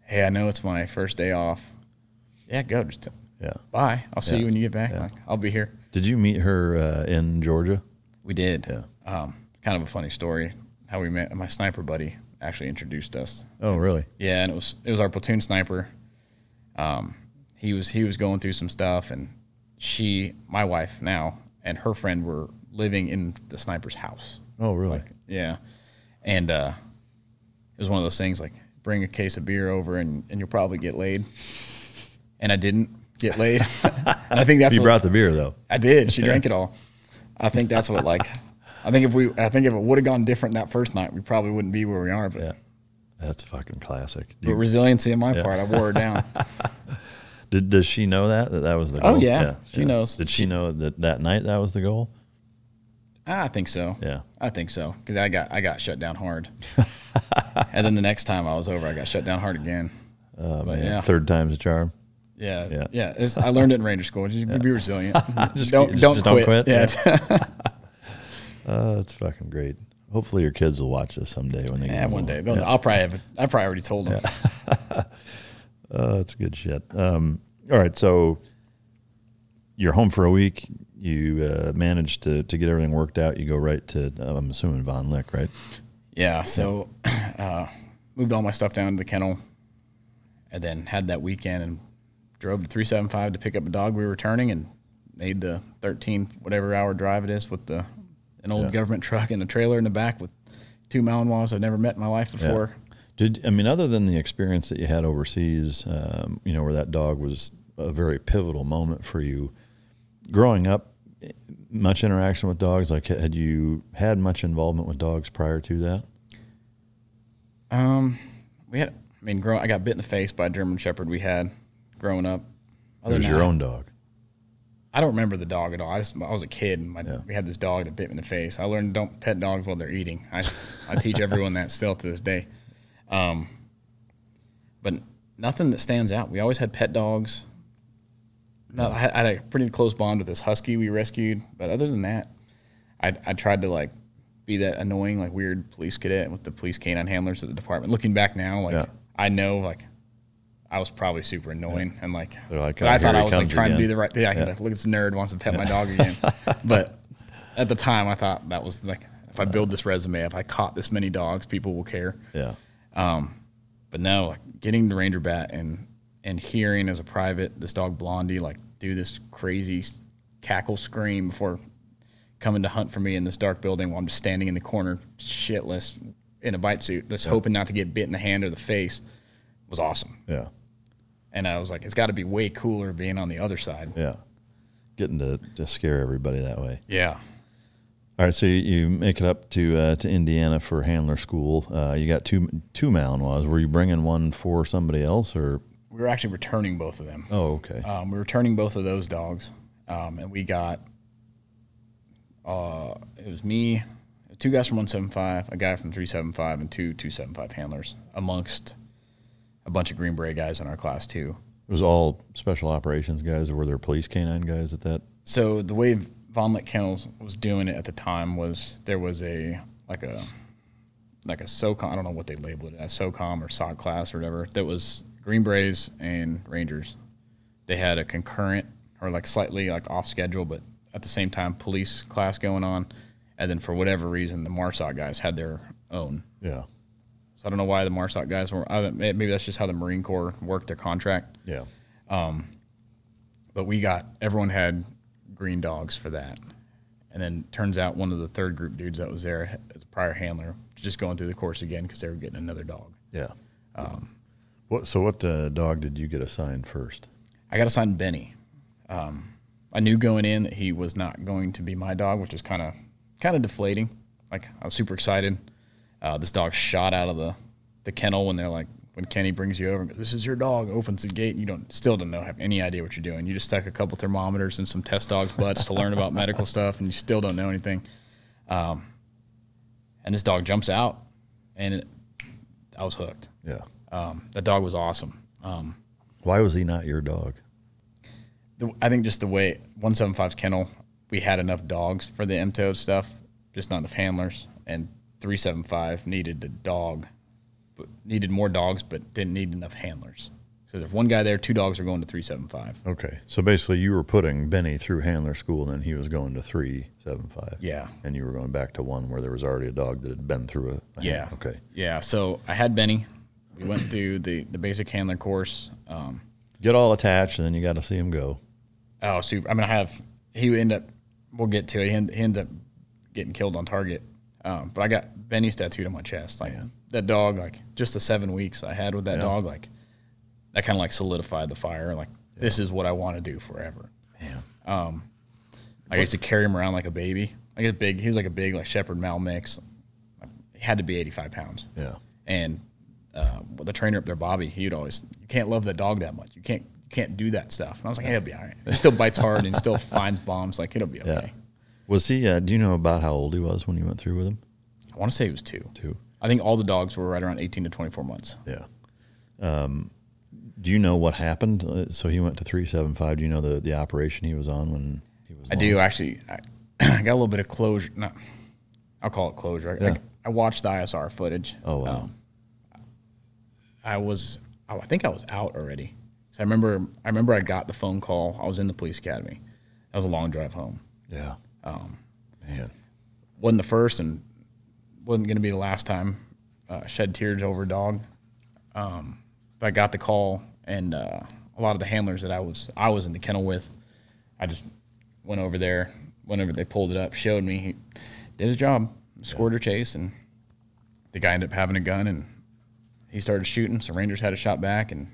hey, I know it's my first day off. Yeah, go. Just Yeah. bye. I'll see you when you get back. Like, I'll be here. Did you meet her uh, in Georgia? We did. Yeah. Um, kind of a funny story how we met. My sniper buddy actually introduced us. Oh, really? Yeah, and it was it was our platoon sniper. Um, he was he was going through some stuff, and she, my wife now, and her friend were living in the sniper's house. Oh, really? Yeah, and uh, it was one of those things like bring a case of beer over, and, and you'll probably get laid. And I didn't get laid, and I think that's you what, brought the beer though. I did. She drank it all. I think that's what like. I think if we, I think if it would have gone different that first night, we probably wouldn't be where we are. But, Yeah. That's fucking classic. Do but resiliency on my part, I wore her down. did does she know that that that was the goal? Oh, goal? yeah. She knows. Did she know that that night that was the goal? I think so. Yeah. I think so because I got I got shut down hard, and then the next time I was over, I got shut down hard again. Oh But man, yeah. third time's a charm. Yeah, Yeah. yeah. it's- I learned it in Ranger School. Just be resilient. Just- don't just- don't don't quit. quit. Yeah, Oh, that's fucking great. Hopefully your kids will watch this someday when they yeah. get One day, They'll-. I'll probably have. I probably already told them. Oh, that's good shit. Um, all right, so you're home for a week. You uh, managed to, to get everything worked out. You go right to, I'm assuming Vohne Liche, right? Yeah. So, uh, moved all my stuff down to the kennel, and then had that weekend and drove to three seven five to pick up a dog we were turning and made the thirteen whatever hour drive it is with the an old Yeah. government truck and a trailer in the back with two Malinois I've never met in my life before. Did I mean other than the experience that you had overseas, um, you know, where that dog was a very pivotal moment for you, growing up, much interaction with dogs. Like, had you had much involvement with dogs prior to that? Um, we had. I mean, grow, I got bit in the face by a German Shepherd we had growing up. It was your own dog. I don't remember the dog at all. I just I was a kid. And my, Yeah. We had this dog that bit me in the face. I learned don't pet dogs while they're eating. I I teach everyone that still to this day. Um, but nothing that stands out. We always had pet dogs. No, I had, a pretty close bond with this husky we rescued. But other than that, I I tried to like be that annoying like weird police cadet with the police canine handlers at the department. Looking back now, like Yeah. I know like. I was probably super annoying and like, like, but "Oh, I thought I was like trying to again." do the right thing. Yeah, Yeah. look at this nerd wants to pet my dog again. but at the time, I thought that was like, if I build this resume, if I caught this many dogs, people will care. Yeah. Um, but no, getting the Ranger bat and and hearing as a private this dog Blondie like do this crazy cackle scream before coming to hunt for me in this dark building while I'm just standing in the corner shitless in a bite suit, just hoping not to get bit in the hand or the face, was awesome. Yeah. And I was like, it's got to be way cooler being on the other side. Yeah. Getting to, to scare everybody that way. Yeah. All right, so you, you make it up to uh, to Indiana for handler school. Uh, you got two two Malinois. Were you bringing one for somebody else, or We were actually returning both of them. oh, okay, Um, we were returning both of those dogs, um, and we got uh, it was me, two guys from 175, a guy from 375, and two 275 handlers amongst a bunch of Green Beret guys in our class too. it was all special operations guys, or were there police canine guys at that? So the way Vohne Liche Kennels was doing it at the time was there was a like a like a SOCOM. I don't know what they labeled it as SOCOM or SOC class or whatever. That was Green Berets and Rangers. They had a concurrent or like slightly like off schedule, but at the same time police class going on. And then for whatever reason, the MARSOC guys had their own. Yeah. So I don't know why the MARSOC guys were. Maybe that's just how the Marine Corps worked their contract. Yeah. Um, but we got everyone had green dogs for that. And then turns out one of the third group dudes that was there as a prior handler just going through the course again because they were getting another dog. Yeah. what? So what uh, dog did you get assigned first? I got assigned Benny. Um, I knew going in that he was not going to be my dog, which is kind of kind of deflating. Like I was super excited. Uh, this dog shot out of the the kennel when they're like when Kenny brings you over. and goes, This is your dog. Opens the gate. And you don't still don't know have any idea what you're doing. You just stuck a couple thermometers in some test dogs' butts to learn about medical stuff, and you still don't know anything. Um, and this dog jumps out, and it, I was hooked. Yeah. Um, that dog was awesome. Um, Why was he not your dog? the, I think just the way 175's kennel, we had enough dogs for the MTO stuff, just not enough handlers. And 375 needed a dog, needed more dogs, but didn't need enough handlers. So there's one guy there, two dogs are going to 375. Okay. So basically, you were putting Benny through handler school, and then he was going to three seven five. Yeah. And you were going back to one where there was already a dog that had been through a. a Yeah. hand- Okay. Yeah. So I had Benny. We went through the, the basic handler course. Um, Get all attached, and then you got to see him go. Oh, super! I mean, I have he end up. We'll get to it. He, end, he ended up getting killed on target. Um, but I got Benny's tattooed on my chest. Like that dog, like just the seven weeks I had with that dog, like that kind of like solidified the fire. Like this is what I want to do forever. Man. I used to carry him around like a baby. Like a big, he was like a big like shepherd mal mix. He had to be eighty five pounds. Yeah. And uh, the trainer up there, Bobby, he'd always, you can't love that dog that much. You can't, you can't do that stuff. And I was like, hey, it'll be all right. He still bites hard and still finds bombs. Like it'll be Yeah. okay. Was he? Uh, do you know about how old he was when you went through with him? I want to say he was two. Two. I think all the dogs were right around 18 to 24 months. Yeah. Um, do you know what happened? Uh, So he went to three seven five. Do you know the the operation he was on when he was? I do actually. I, I got a little bit of closure. No, I'll call it closure. I, Yeah. I, I watched the ISR footage. Oh wow. Um, I was, I think I was out already. So I remember, I remember I got the phone call. I was in the police academy. That was a long drive home. yeah. Um, Man. wasn't the first and wasn't going to be the last time uh, shed tears over a dog. Um, but I got the call, and uh, a lot of the handlers that I was I was in the kennel with, I just went over there. Whenever they pulled it up, showed me he did his job, scored a chase, and the guy ended up having a gun, and he started shooting. So Rangers had a shot back, and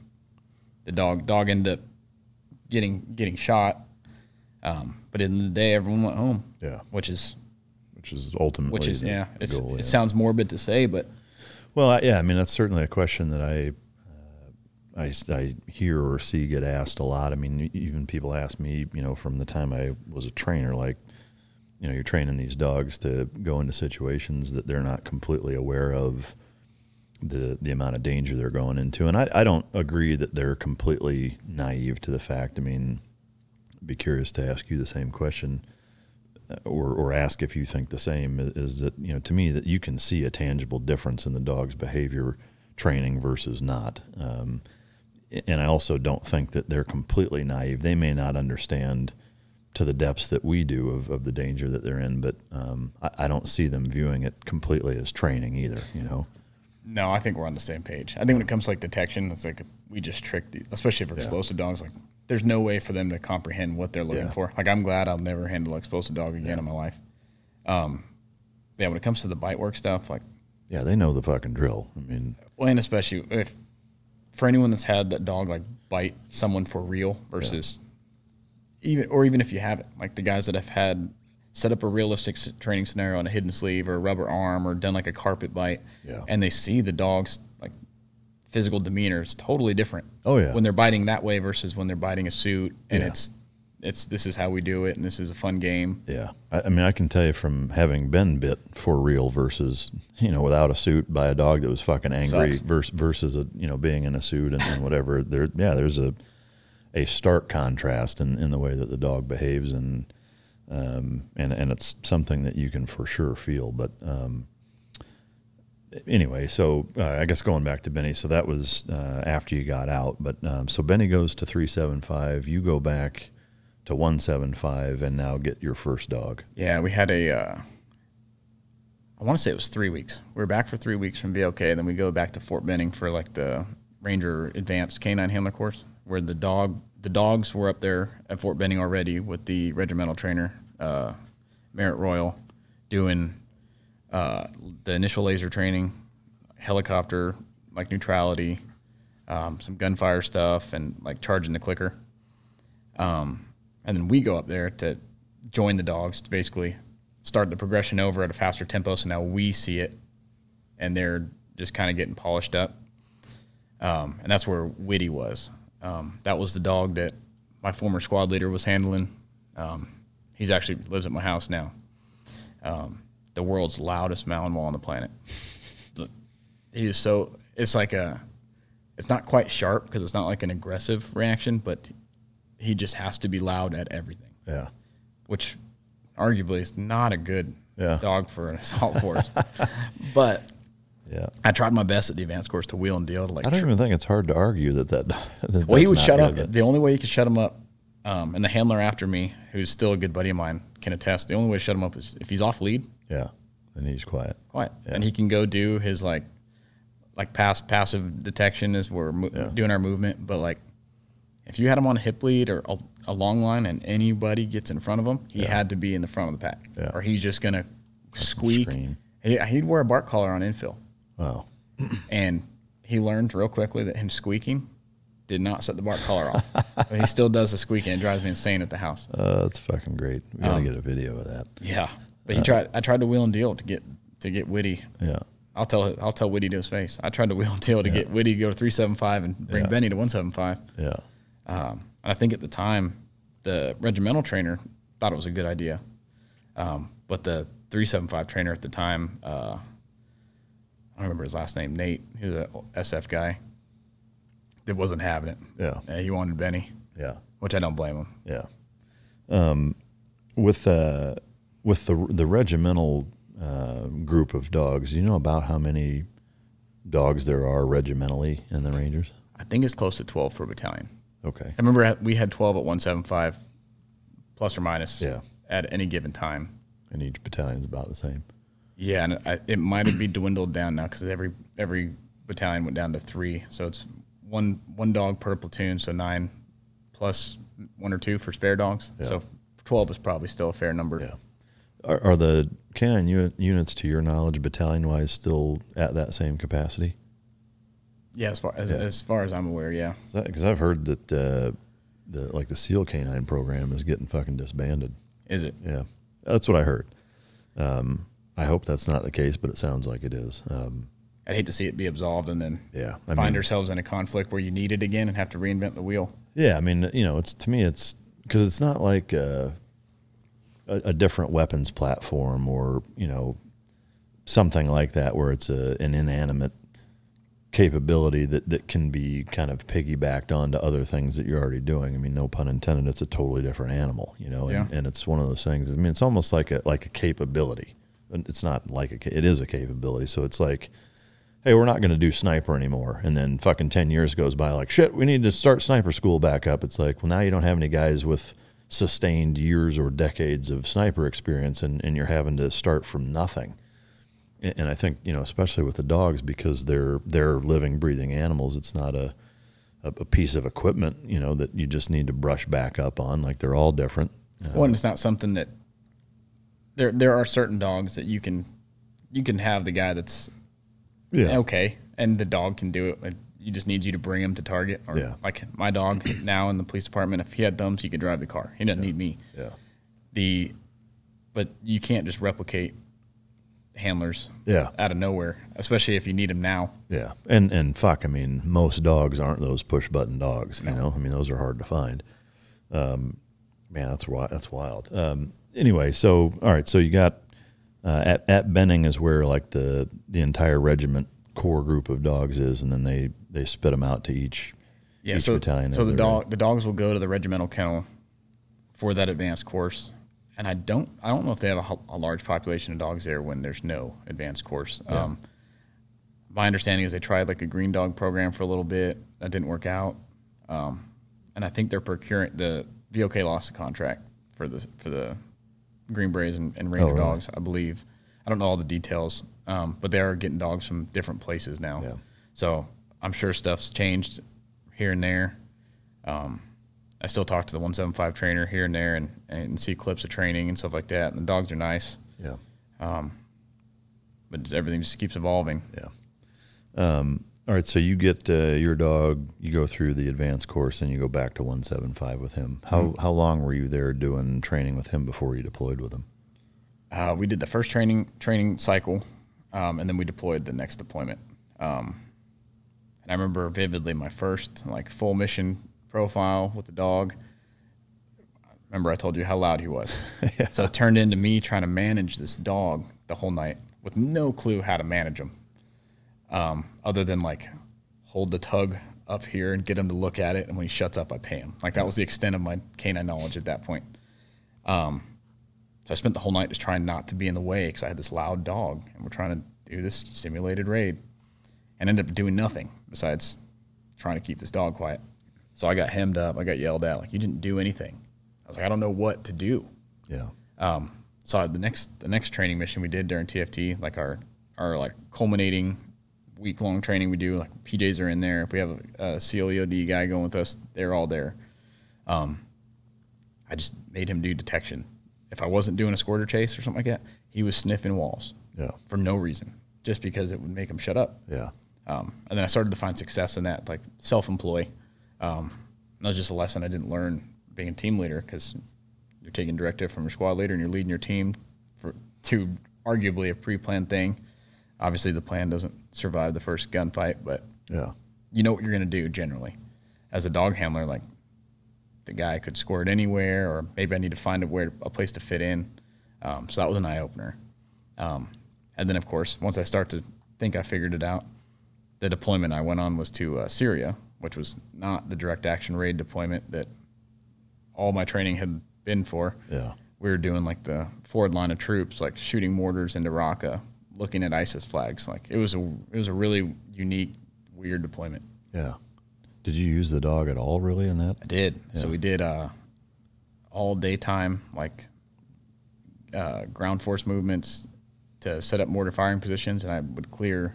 the dog dog ended up getting getting shot. Um, but in the day, everyone went home. Yeah. which is Which is ultimately which is the- yeah, goal, it sounds morbid to say, but Well, I- yeah, I mean that's certainly a question that I, uh, I I hear or see get asked a lot. I mean, even people ask me, you know, from the time I was a trainer, like, you know, you're training these dogs to go into situations that they're not completely aware of the the amount of danger they're going into, and I, I don't agree that they're completely naive to the fact. I mean, I'd be curious to ask you the same question or, or ask if you think the same is, is that you know to me that you can see a tangible difference in the dog's behavior training versus not um, and I also don't think that they're completely naive they may not understand to the depths that we do of, of the danger that they're in but um, I, I don't see them viewing it completely as training either you know no, I think we're on the same page. I think when it comes to like detection, it's like we just tricked, the- especially for explosive dogs. Like, there's no way for them to comprehend what they're looking Yeah. for. Like, I'm glad I'll never handle an explosive dog again in my life. Um, yeah, when it comes to the bite work stuff, like, yeah they know the fucking drill I mean well, and especially if for anyone that's had that dog like bite someone for real versus even or even if you haven't, like the guys that have had set up a realistic training scenario on a hidden sleeve or a rubber arm or done like a carpet bite, Yeah. and they see the dog's physical demeanor, is totally different. Oh, yeah. when they're biting that way versus when they're biting a suit, and Yeah. it's it's this is how we do it, and this is a fun game. Yeah, I, I mean, I can tell you from having been bit for real versus you know without a suit by a dog that was fucking angry versus versus a you know being in a suit and, and whatever. There, yeah, there's a a stark contrast in, in the way that the dog behaves and um, and and it's something that you can for sure feel. But um, anyway, so uh, I guess going back to Benny, so that was uh, after you got out. But um, so Benny goes to three seven five. You go back to one seven five, and now get your first dog. Yeah, we had a. Uh, I want to say it was three weeks. We were back for three weeks from VLK, then we go back to Fort Benning for like the Ranger Advanced Canine Handler course, where the dog the dogs were up there at Fort Benning already with the regimental trainer, uh, Merritt Royal, doing uh, the initial laser training, helicopter like neutrality, um, some gunfire stuff, and like charging the clicker. Um, and then we go up there to join the dogs to basically start the progression over at a faster tempo. So now we see it, and they're just kind of getting polished up. Um, and that's where Witty was. Um, that was the dog that my former squad leader was handling. Um, he's actually lives at my house now. Um, the world's loudest Malinois on the planet. he is so. It's like a. It's not quite sharp because it's not like an aggressive reaction, but he just has to be loud at everything. Yeah. Which, arguably, is not a good Yeah. dog for an assault force. but Yeah. I tried my best at the advanced course to wheel and deal to like I don't tr- even think it's hard to argue that that. that well, he would shut up. The only way you could shut him up, um, and the handler after me, who's still a good buddy of mine, can attest. The only way to shut him up is if he's off lead, Yeah. And he's quiet. quiet, Yeah. and he can go do his like, like pass passive detection as we're mo- Yeah. doing our movement. But like, if you had him on a hip lead or a, a long line, and anybody gets in front of him, he had to be in the front of the pack, Yeah. or he's just gonna squeak. He, he'd wear a bark collar on infill. Wow. and he learned real quickly that him squeaking did not set the bark collar off. but he still does the squeaking. It drives me insane at the house. Uh, that's fucking great. We Um, gotta get a video of that. Yeah, but he tried. I tried to wheel and deal to get to get Witty. Yeah. I'll tell I'll tell Witty to his face. I tried to wheel and deal to get Witty to go to three seven five and bring Yeah. Benny to one seven five. Yeah. Um, and I think at the time, the regimental trainer thought it was a good idea, um, but the three seven five trainer at the time, uh, I don't remember his last name, Nate. He was a SF guy. That wasn't having it. Yeah. Uh, he wanted Benny, Yeah. which I don't blame him. Yeah. Um, with uh, with the the regimental uh, group of dogs, do you know about how many dogs there are regimentally in the Rangers? I think it's close to twelve per battalion. Okay. I remember we had twelve at one seven five, plus or minus. Yeah. At any given time. And each battalion's about the same. Yeah, and I, it might have been dwindled down now because every every battalion went down to three. So it's one one dog per platoon, so nine plus one or two for spare dogs. Yeah. So twelve is probably still a fair number. Yeah. Are, are the canine uni- units, to your knowledge, battalion wise, still at that same capacity? Yeah, as far as Yeah. as far as I'm aware, yeah. Because I've heard that uh, the like the SEAL canine program is getting fucking disbanded. Is it? Yeah, that's what I heard. Um, I hope that's not the case, but it sounds like it is. Um, I'd hate to see it be absolved and then Yeah, I find mean- ourselves in a conflict where you need it again and have to reinvent the wheel. yeah, I mean, you know, it's to me, it's because it's not like uh, a, a different weapons platform or you know something like that where it's a, an inanimate capability that, that can be kind of piggybacked onto other things that you're already doing. I mean, no pun intended. It's a totally different animal, you know, and, Yeah. and it's one of those things. I mean, it's almost like a like a capability. It's not like a it is a capability. So it's like, hey, we're not going to do sniper anymore. And then fucking ten years goes by, like shit, we need to start sniper school back up. It's like, well, now you don't have any guys with sustained years or decades of sniper experience, and, and you're having to start from nothing. And and I think you know, especially with the dogs, because they're they're living, breathing animals. It's not a a, piece of equipment, you know, that you just need to brush back up on. Like they're all different. Uh, One, it's not something that there there are certain dogs that you can you can have the guy that's yeah, okay, and the dog can do it. You just need you to bring him to target. Or Yeah. like my dog now in the police department, if he had thumbs, he could drive the car. He doesn't need me. yeah, The but you can't just replicate handlers yeah, out of nowhere, especially if you need them now. yeah. And and fuck, I mean, most dogs aren't those push button dogs. You know, I mean, those are hard to find. Um, man, that's wild. That's wild. Um, anyway, so all right, so you got uh, at at Benning is where like the the entire regiment core group of dogs is, and then they they spit them out to each Yeah, each so, battalion. so the dog the dogs will go to the regimental kennel for that advanced course, and I don't I don't know if they have a, a large population of dogs there when there's no advanced course. Um, my understanding is they tried like a green dog program for a little bit. That didn't work out. Um, and I think they're procuring the VOK lost the contract for the for the Green Berets and, and Ranger Oh, really? dogs, I believe. I don't know all the details, um, but they are getting dogs from different places now. Yeah. So I'm sure stuff's changed here and there. Um, I still talk to the 175 trainer here and there and, and see clips of training and stuff like that. And the dogs are nice, Yeah. Um, but everything just keeps evolving. Yeah. Um, all right. So you get uh, your dog, you go through the advanced course and you go back to 175 with him. How, Mm-hmm. how long were you there doing training with him before you deployed with him? Uh, we did the first training training cycle, um, and then we deployed the next deployment. Um, and I remember vividly my first like full mission profile with the dog. Remember I told you how loud he was. So it turned into me trying to manage this dog the whole night with no clue how to manage him, um, other than like hold the tug up here and get him to look at it, and when he shuts up, I pay him. Like that was the extent of my canine knowledge at that point. So I spent the whole night just trying not to be in the way because I had this loud dog, and we're trying to do this simulated raid, and ended up doing nothing besides trying to keep this dog quiet. So I got hemmed up. I got yelled at like you didn't do anything. I was like I don't know what to do. Yeah. So the next the next training mission we did during TFT, like our our like culminating week long training we do, like PJs are in there. If we have a, a CLEOD guy going with us, they're all there. Um, I just made him do detection. If I wasn't doing a squirter chase or something like that, he was sniffing walls Yeah. for no reason, just because it would make him shut up. Yeah. Um, and then I started to find success in that, like self-employ. Um, that was just a lesson I didn't learn being a team leader because you're taking directive from your squad leader and you're leading your team for to arguably a pre-planned thing. Obviously, the plan doesn't survive the first gunfight, but Yeah. you know what you're going to do generally. As a dog handler, like the guy could score it anywhere, or maybe I need to find a where a place to fit in. Um, so that was an eye opener. Um, and then, of course, once I start to think I figured it out, the deployment I went on was to uh, Syria, which was not the direct action raid deployment that all my training had been for. Yeah. We were doing like the forward line of troops, like shooting mortars into Raqqa, looking at ISIS flags. Like it was a it was a really unique, weird deployment. Yeah. Did you use the dog at all really in that? I did. So we did uh, all daytime, like uh, ground force movements to set up mortar firing positions, and I would clear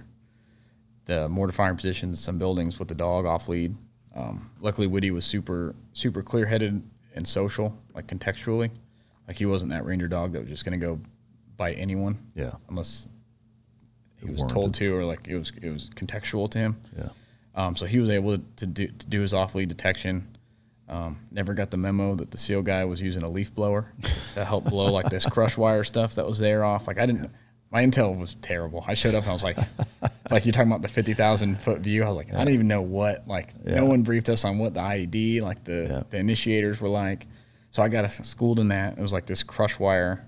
the mortar firing positions, some buildings with the dog off lead. Um, luckily, Woody was super super clear headed and social, like contextually. Like he wasn't that ranger dog that was just going to go bite anyone Yeah. unless he It was told to, or like it was it was contextual to him. Yeah. Um, so he was able to do, to do his off lead detection. Um, never got the memo that the SEAL guy was using a leaf blower to help blow like this crush wire stuff that was there off. Like I didn't, my intel was terrible. I showed up and I was like, like you're talking about the fifty thousand foot view. I was like, I didn't even know what. Like Yeah. no one briefed us on what the IED, like the Yeah. the initiators were like. So I got schooled in that. It was like this crush wire.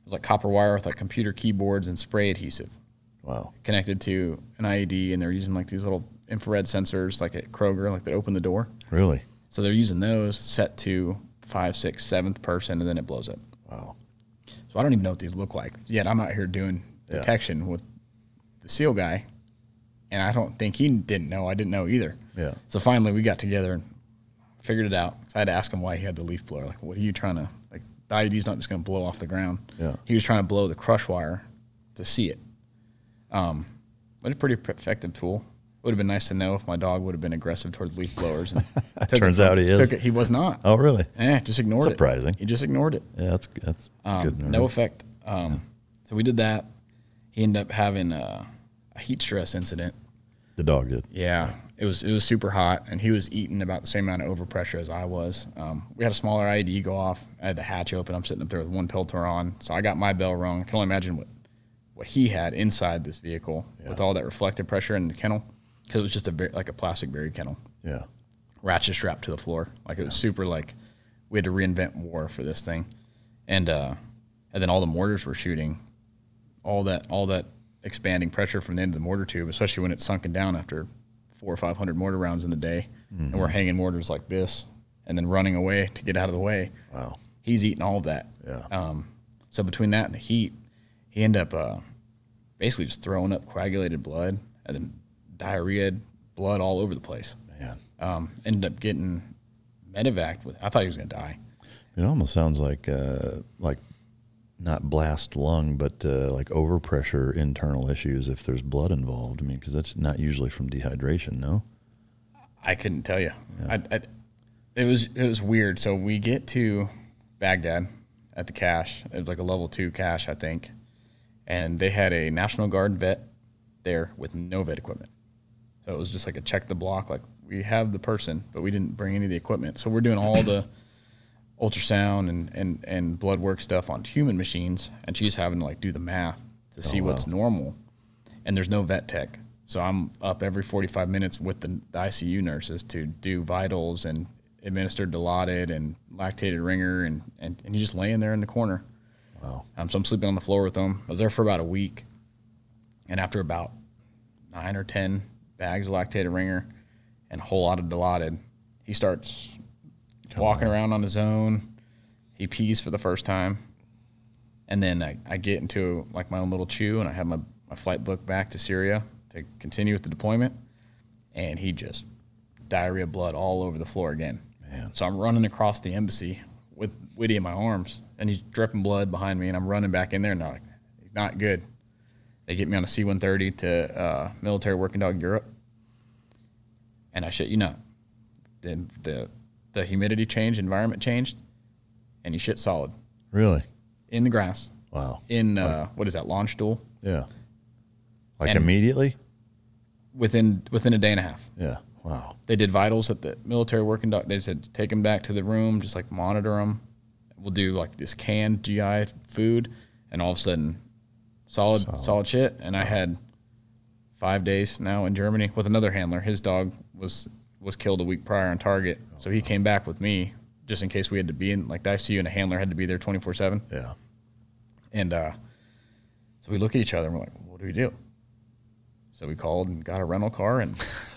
It was like copper wire with like computer keyboards and spray adhesive Wow. connected to an IED, and they're using like these little infrared sensors, like at Kroger, like that open the door. Really? So they're using those set to five, six, seventh person, and then it blows up. Wow. So I don't even know what these look like. Yet I'm out here doing Yeah. detection with the SEAL guy, and I don't think he didn't know. I didn't know either. Yeah. So finally, we got together and figured it out. I had to ask him why he had the leaf blower. Like, what are you trying to like? The IED's not just going to blow off the ground. Yeah. He was trying to blow the crush wire to see it. Um, but it's a pretty effective tool. Would have been nice to know if my dog would have been aggressive towards leaf blowers. And it Turns from- out he is. It, he was not. Oh, really? Yeah, just ignored Surprising. it. Surprising. He just ignored it. Yeah, that's that's Um, good. no effect. Um, So we did that. He ended up having a, a heat stress incident. The dog did. Yeah, it was it was super hot, and he was eating about the same amount of overpressure as I was. Um, we had a smaller IED go off. I had the hatch open. I'm sitting up there with one Peltor on, so I got my bell rung. I can only imagine what what he had inside this vehicle with all that reflective pressure in the kennel, because it was just a like a plastic Vari kennel, Yeah. ratchet strapped to the floor. Like it was super like we had to reinvent war for this thing, and uh, and then all the mortars were shooting, all that all that expanding pressure from the end of the mortar tube, especially when it's sunken down after four or five hundred mortar rounds in the day, and we're hanging mortars like this, and then running away to get out of the way. Wow. He's eating all of that. Yeah. Um, so between that and the heat, he ended up uh, basically just throwing up coagulated blood, and then diarrhea, blood all over the place. Man, Um, ended up getting medevac with. I thought he was gonna die. it almost sounds like uh, like not blast lung, but uh, like overpressure internal issues if there's blood involved. I mean, because that's not usually from dehydration. No. I couldn't tell you. I, I, it was it was weird. So we get to Baghdad at the CASH. It was like a level two CASH, I think, and they had a National Guard vet there with no vet equipment. So it was just like a check the block. Like we have the person, but we didn't bring any of the equipment. So we're doing all the ultrasound and and and blood work stuff on human machines, and she's having to like do the math to see what's normal. And there's no vet tech. So I'm up every 45 minutes with the, the ICU nurses to do vitals and administer Dilaudid and lactated ringer, and, and, and he's just laying there in the corner. Wow. Um, so I'm sleeping on the floor with him. I was there for about a week. And after about nine or 10 bags of lactated ringer and a whole lot of Dilaudid, he starts walking around on his own. He pees for the first time. And then I, I get into like my own little CHU and I have my, my flight book back to Syria to continue with the deployment. And he just diarrhea blood all over the floor again. Man. So I'm running across the embassy with Witty in my arms and he's dripping blood behind me and I'm running back in there and they're like, he's not good. They get me on a C 130 to uh, military working dog Europe. And I shit you not. The, the, the humidity changed, environment changed, and he shit solid Really? in the grass Wow. in uh, what is that Landstuhl Yeah. Like And- immediately? within within a day and a half. Yeah. Wow. They did vitals at the military working dog. They said take him back to the room, just like monitor him. We'll do like this canned GI food, and all of a sudden, solid solid, shit. And I had five days now in Germany with another handler. His dog was was killed a week prior on target, so he came back with me just in case we had to be in like the ICU, and a handler had to be there twenty four seven. Yeah. And uh, so we look at each other and we're like, what do we do? So we called and got a rental car and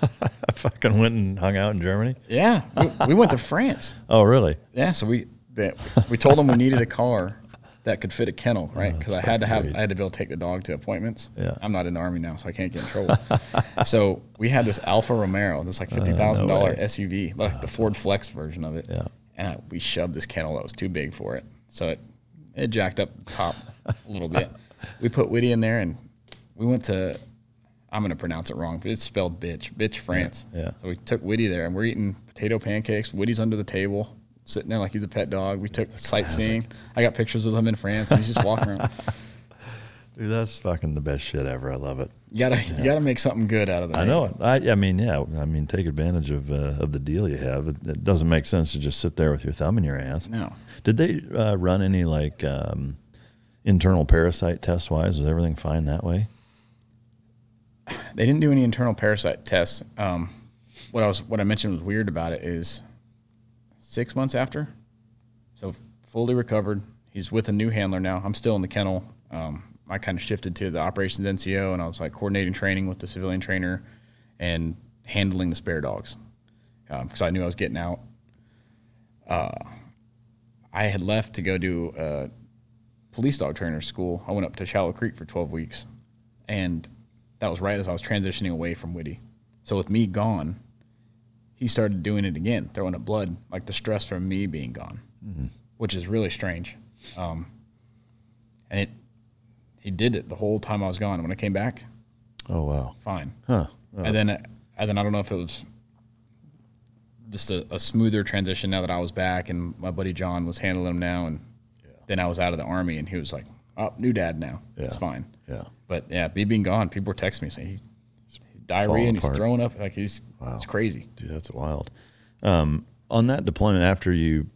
fucking went and hung out in Germany. yeah, we, we went to France. Oh, really? Yeah, so we that we told them we needed a car that could fit a kennel, oh, right? Because I had to have great. I had to be able to take the dog to appointments. Yeah. I'm not in the army now, so I can't get in trouble. so we had this Alfa Romero, this like uh, fifty thousand dollar way. SUV, like the Ford Flex version of it. Yeah. And I, we shoved this kennel that was too big for it, so it it jacked up the top a little bit. We put Witty in there, and we went to. I'm gonna pronounce it wrong, but it's spelled Bitche, Bitche France. yeah. So we took Witty there, and we're eating potato pancakes. Witty's under the table, sitting there like he's a pet dog. We took the sightseeing. I got pictures of him in France, and he's just walking around. Dude, that's fucking the best shit ever. I love it. You gotta, you gotta make something good out of that. I know it. I, I mean, yeah. I mean, take advantage of uh, of the deal you have. It, it doesn't make sense to just sit there with your thumb in your ass. No. Did they uh, run any like um, internal parasite test wise? Was everything fine that way? They didn't do any internal parasite tests. Um, what I was, what I mentioned was weird about it is six months after, so fully recovered. He's with a new handler now. I'm still in the kennel. Um, I kind of shifted to the operations NCO, and I was like coordinating training with the civilian trainer and handling the spare dogs because I knew I was getting out. Uh, I had left to go do a police dog trainer school. I went up to Shallow Creek for 12 weeks, and that was right as I was transitioning away from Witty. So with me gone, he started doing it again, throwing up blood, like the stress from me being gone, which is really strange. Um, and it, he did it the whole time I was gone. When I came back, Oh wow. fine. Huh. And then, and then I don't know if it was just a, a smoother transition now that I was back and my buddy John was handling him now, and then I was out of the army and he was like, "Oh, new dad now. It's fine." Yeah. But yeah, me being gone, people were texting me saying diarrhea and he's throwing up like he's it's crazy. Dude, that's wild. Um, on that deployment, after you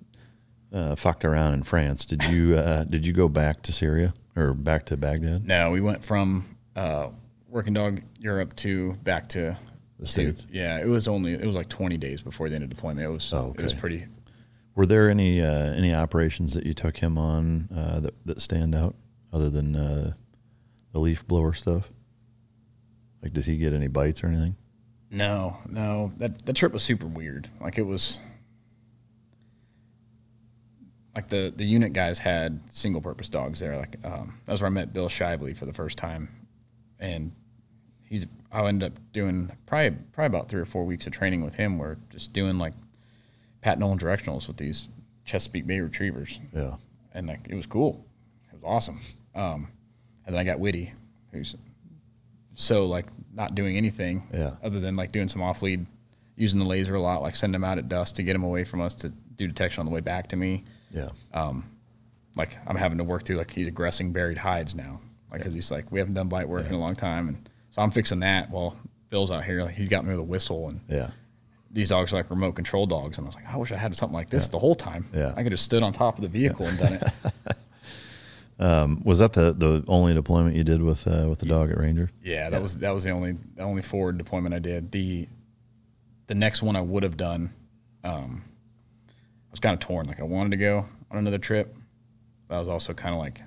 uh, fucked around in France, did you uh, did you go back to Syria or back to Baghdad? No, we went from uh, working dog Europe to back to The States? Yeah, it was only it was like 20 days before the end of deployment. It was Oh, it was pretty. Were there any uh, any operations that you took him on uh, that that stand out other than uh, the leaf blower stuff? Like, did he get any bites or anything? No, no, that that trip was super weird. Like it was. Like the the unit guys had single purpose dogs there. Like um, that was where I met Bill Shively for the first time, and he's I ended up doing probably probably about three or four weeks of training with him, where just doing like Pat Nolan directionals with these Chesapeake Bay retrievers. Yeah. and like it was cool. It was awesome. Um, and then I got Witty, who's so like not doing anything Yeah. other than like doing some off lead, using the laser a lot, like send them out at dusk to get them away from us to do detection on the way back to me. Yeah. Um, Like I'm having to work through like he's aggressing buried hides now, like because he's like we haven't done bite work in a long time, and so I'm fixing that while Bill's out here. Like he's got me with a whistle and yeah. these dogs are like remote control dogs, and I was like, I wish I had something like this the whole time. Yeah. I could have stood on top of the vehicle and done it. Was that the, the only deployment you did with uh, with the dog at Ranger? Yeah, that was that was the only the only forward deployment I did. The the next one I would have done, um, I was kind of torn. Like I wanted to go on another trip, but I was also kind of like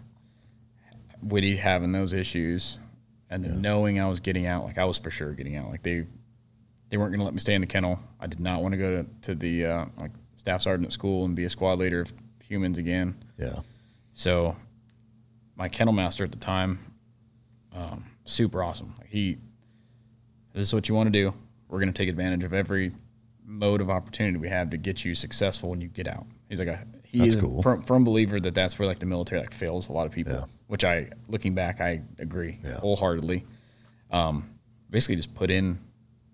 Witty having those issues, and then knowing I was getting out. Like I was for sure getting out. Like they they weren't going to let me stay in the kennel. I did not want to go to, to the uh, like staff sergeant at school and be a squad leader of humans again. Yeah. So my kennel master at the time, um, super awesome. Like he, this is what you want to do. We're going to take advantage of every mode of opportunity we have to get you successful when you get out. He's like a he That's is cool. a firm, firm believer that that's where like the military like fails a lot of people. Yeah. Which I, looking back, I agree Yeah. wholeheartedly. Um, basically, just put in.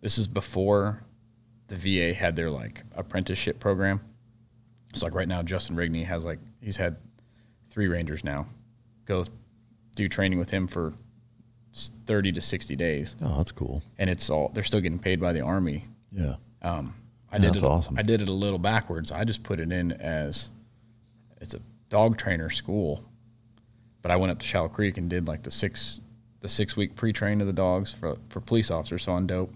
This is before the VA had their like apprenticeship program. It's like right now, Justin Rigney has like he's had three Rangers now. Go do training with him for thirty to sixty days, Oh, that's cool. and it's all they're still getting paid by the Army. Yeah. Um, I Yeah, did that's it. awesome. I did it a little backwards. I just put it in as it's a dog trainer school, but I went up to Shallow Creek and did like the six the six week pre train of the dogs for for police officers, so on dope,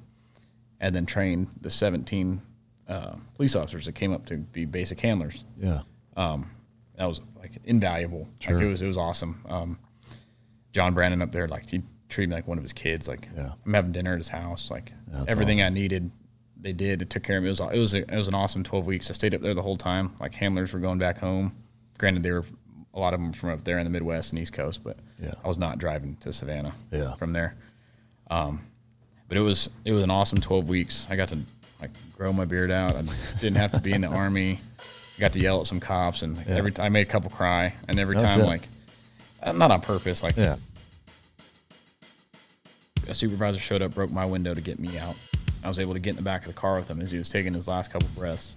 and then trained the seventeen uh, police officers that came up to be basic handlers Yeah. That was like invaluable. Like it was it was awesome. Um, John Brandon up there, like he treated me like one of his kids. Like Yeah. I'm having dinner at his house. Like that's everything I needed, they did. It took care of me. It was it was a, it was an awesome 12 weeks. I stayed up there the whole time. Like handlers were going back home. Granted, they were a lot of them from up there in the Midwest and East Coast, but Yeah. I was not driving to Savannah. Yeah. from there. Um, but it was it was an awesome 12 weeks. I got to like grow my beard out. I didn't have to be in the army. I got to yell at some cops, and like, every time I made a couple cry, and every Oh, time shit. like uh, not on purpose, like Yeah. a supervisor showed up, broke my window to get me out. I was able to get in the back of the car with him as he was taking his last couple breaths.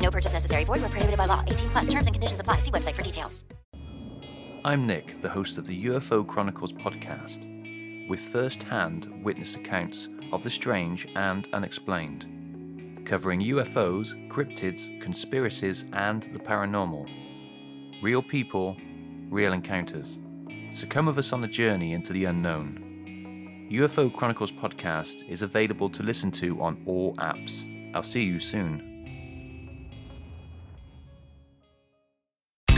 No purchase necessary. Void where prohibited by law. 18 plus. Terms and conditions apply. See website for details. I'm Nick, the host of the UFO Chronicles podcast, with first hand witnessed accounts of the strange and unexplained, covering UFOs, cryptids, conspiracies, and the paranormal. Real people, real encounters. So come with us on the journey into the unknown. UFO Chronicles podcast is available to listen to on all apps. I'll see you soon.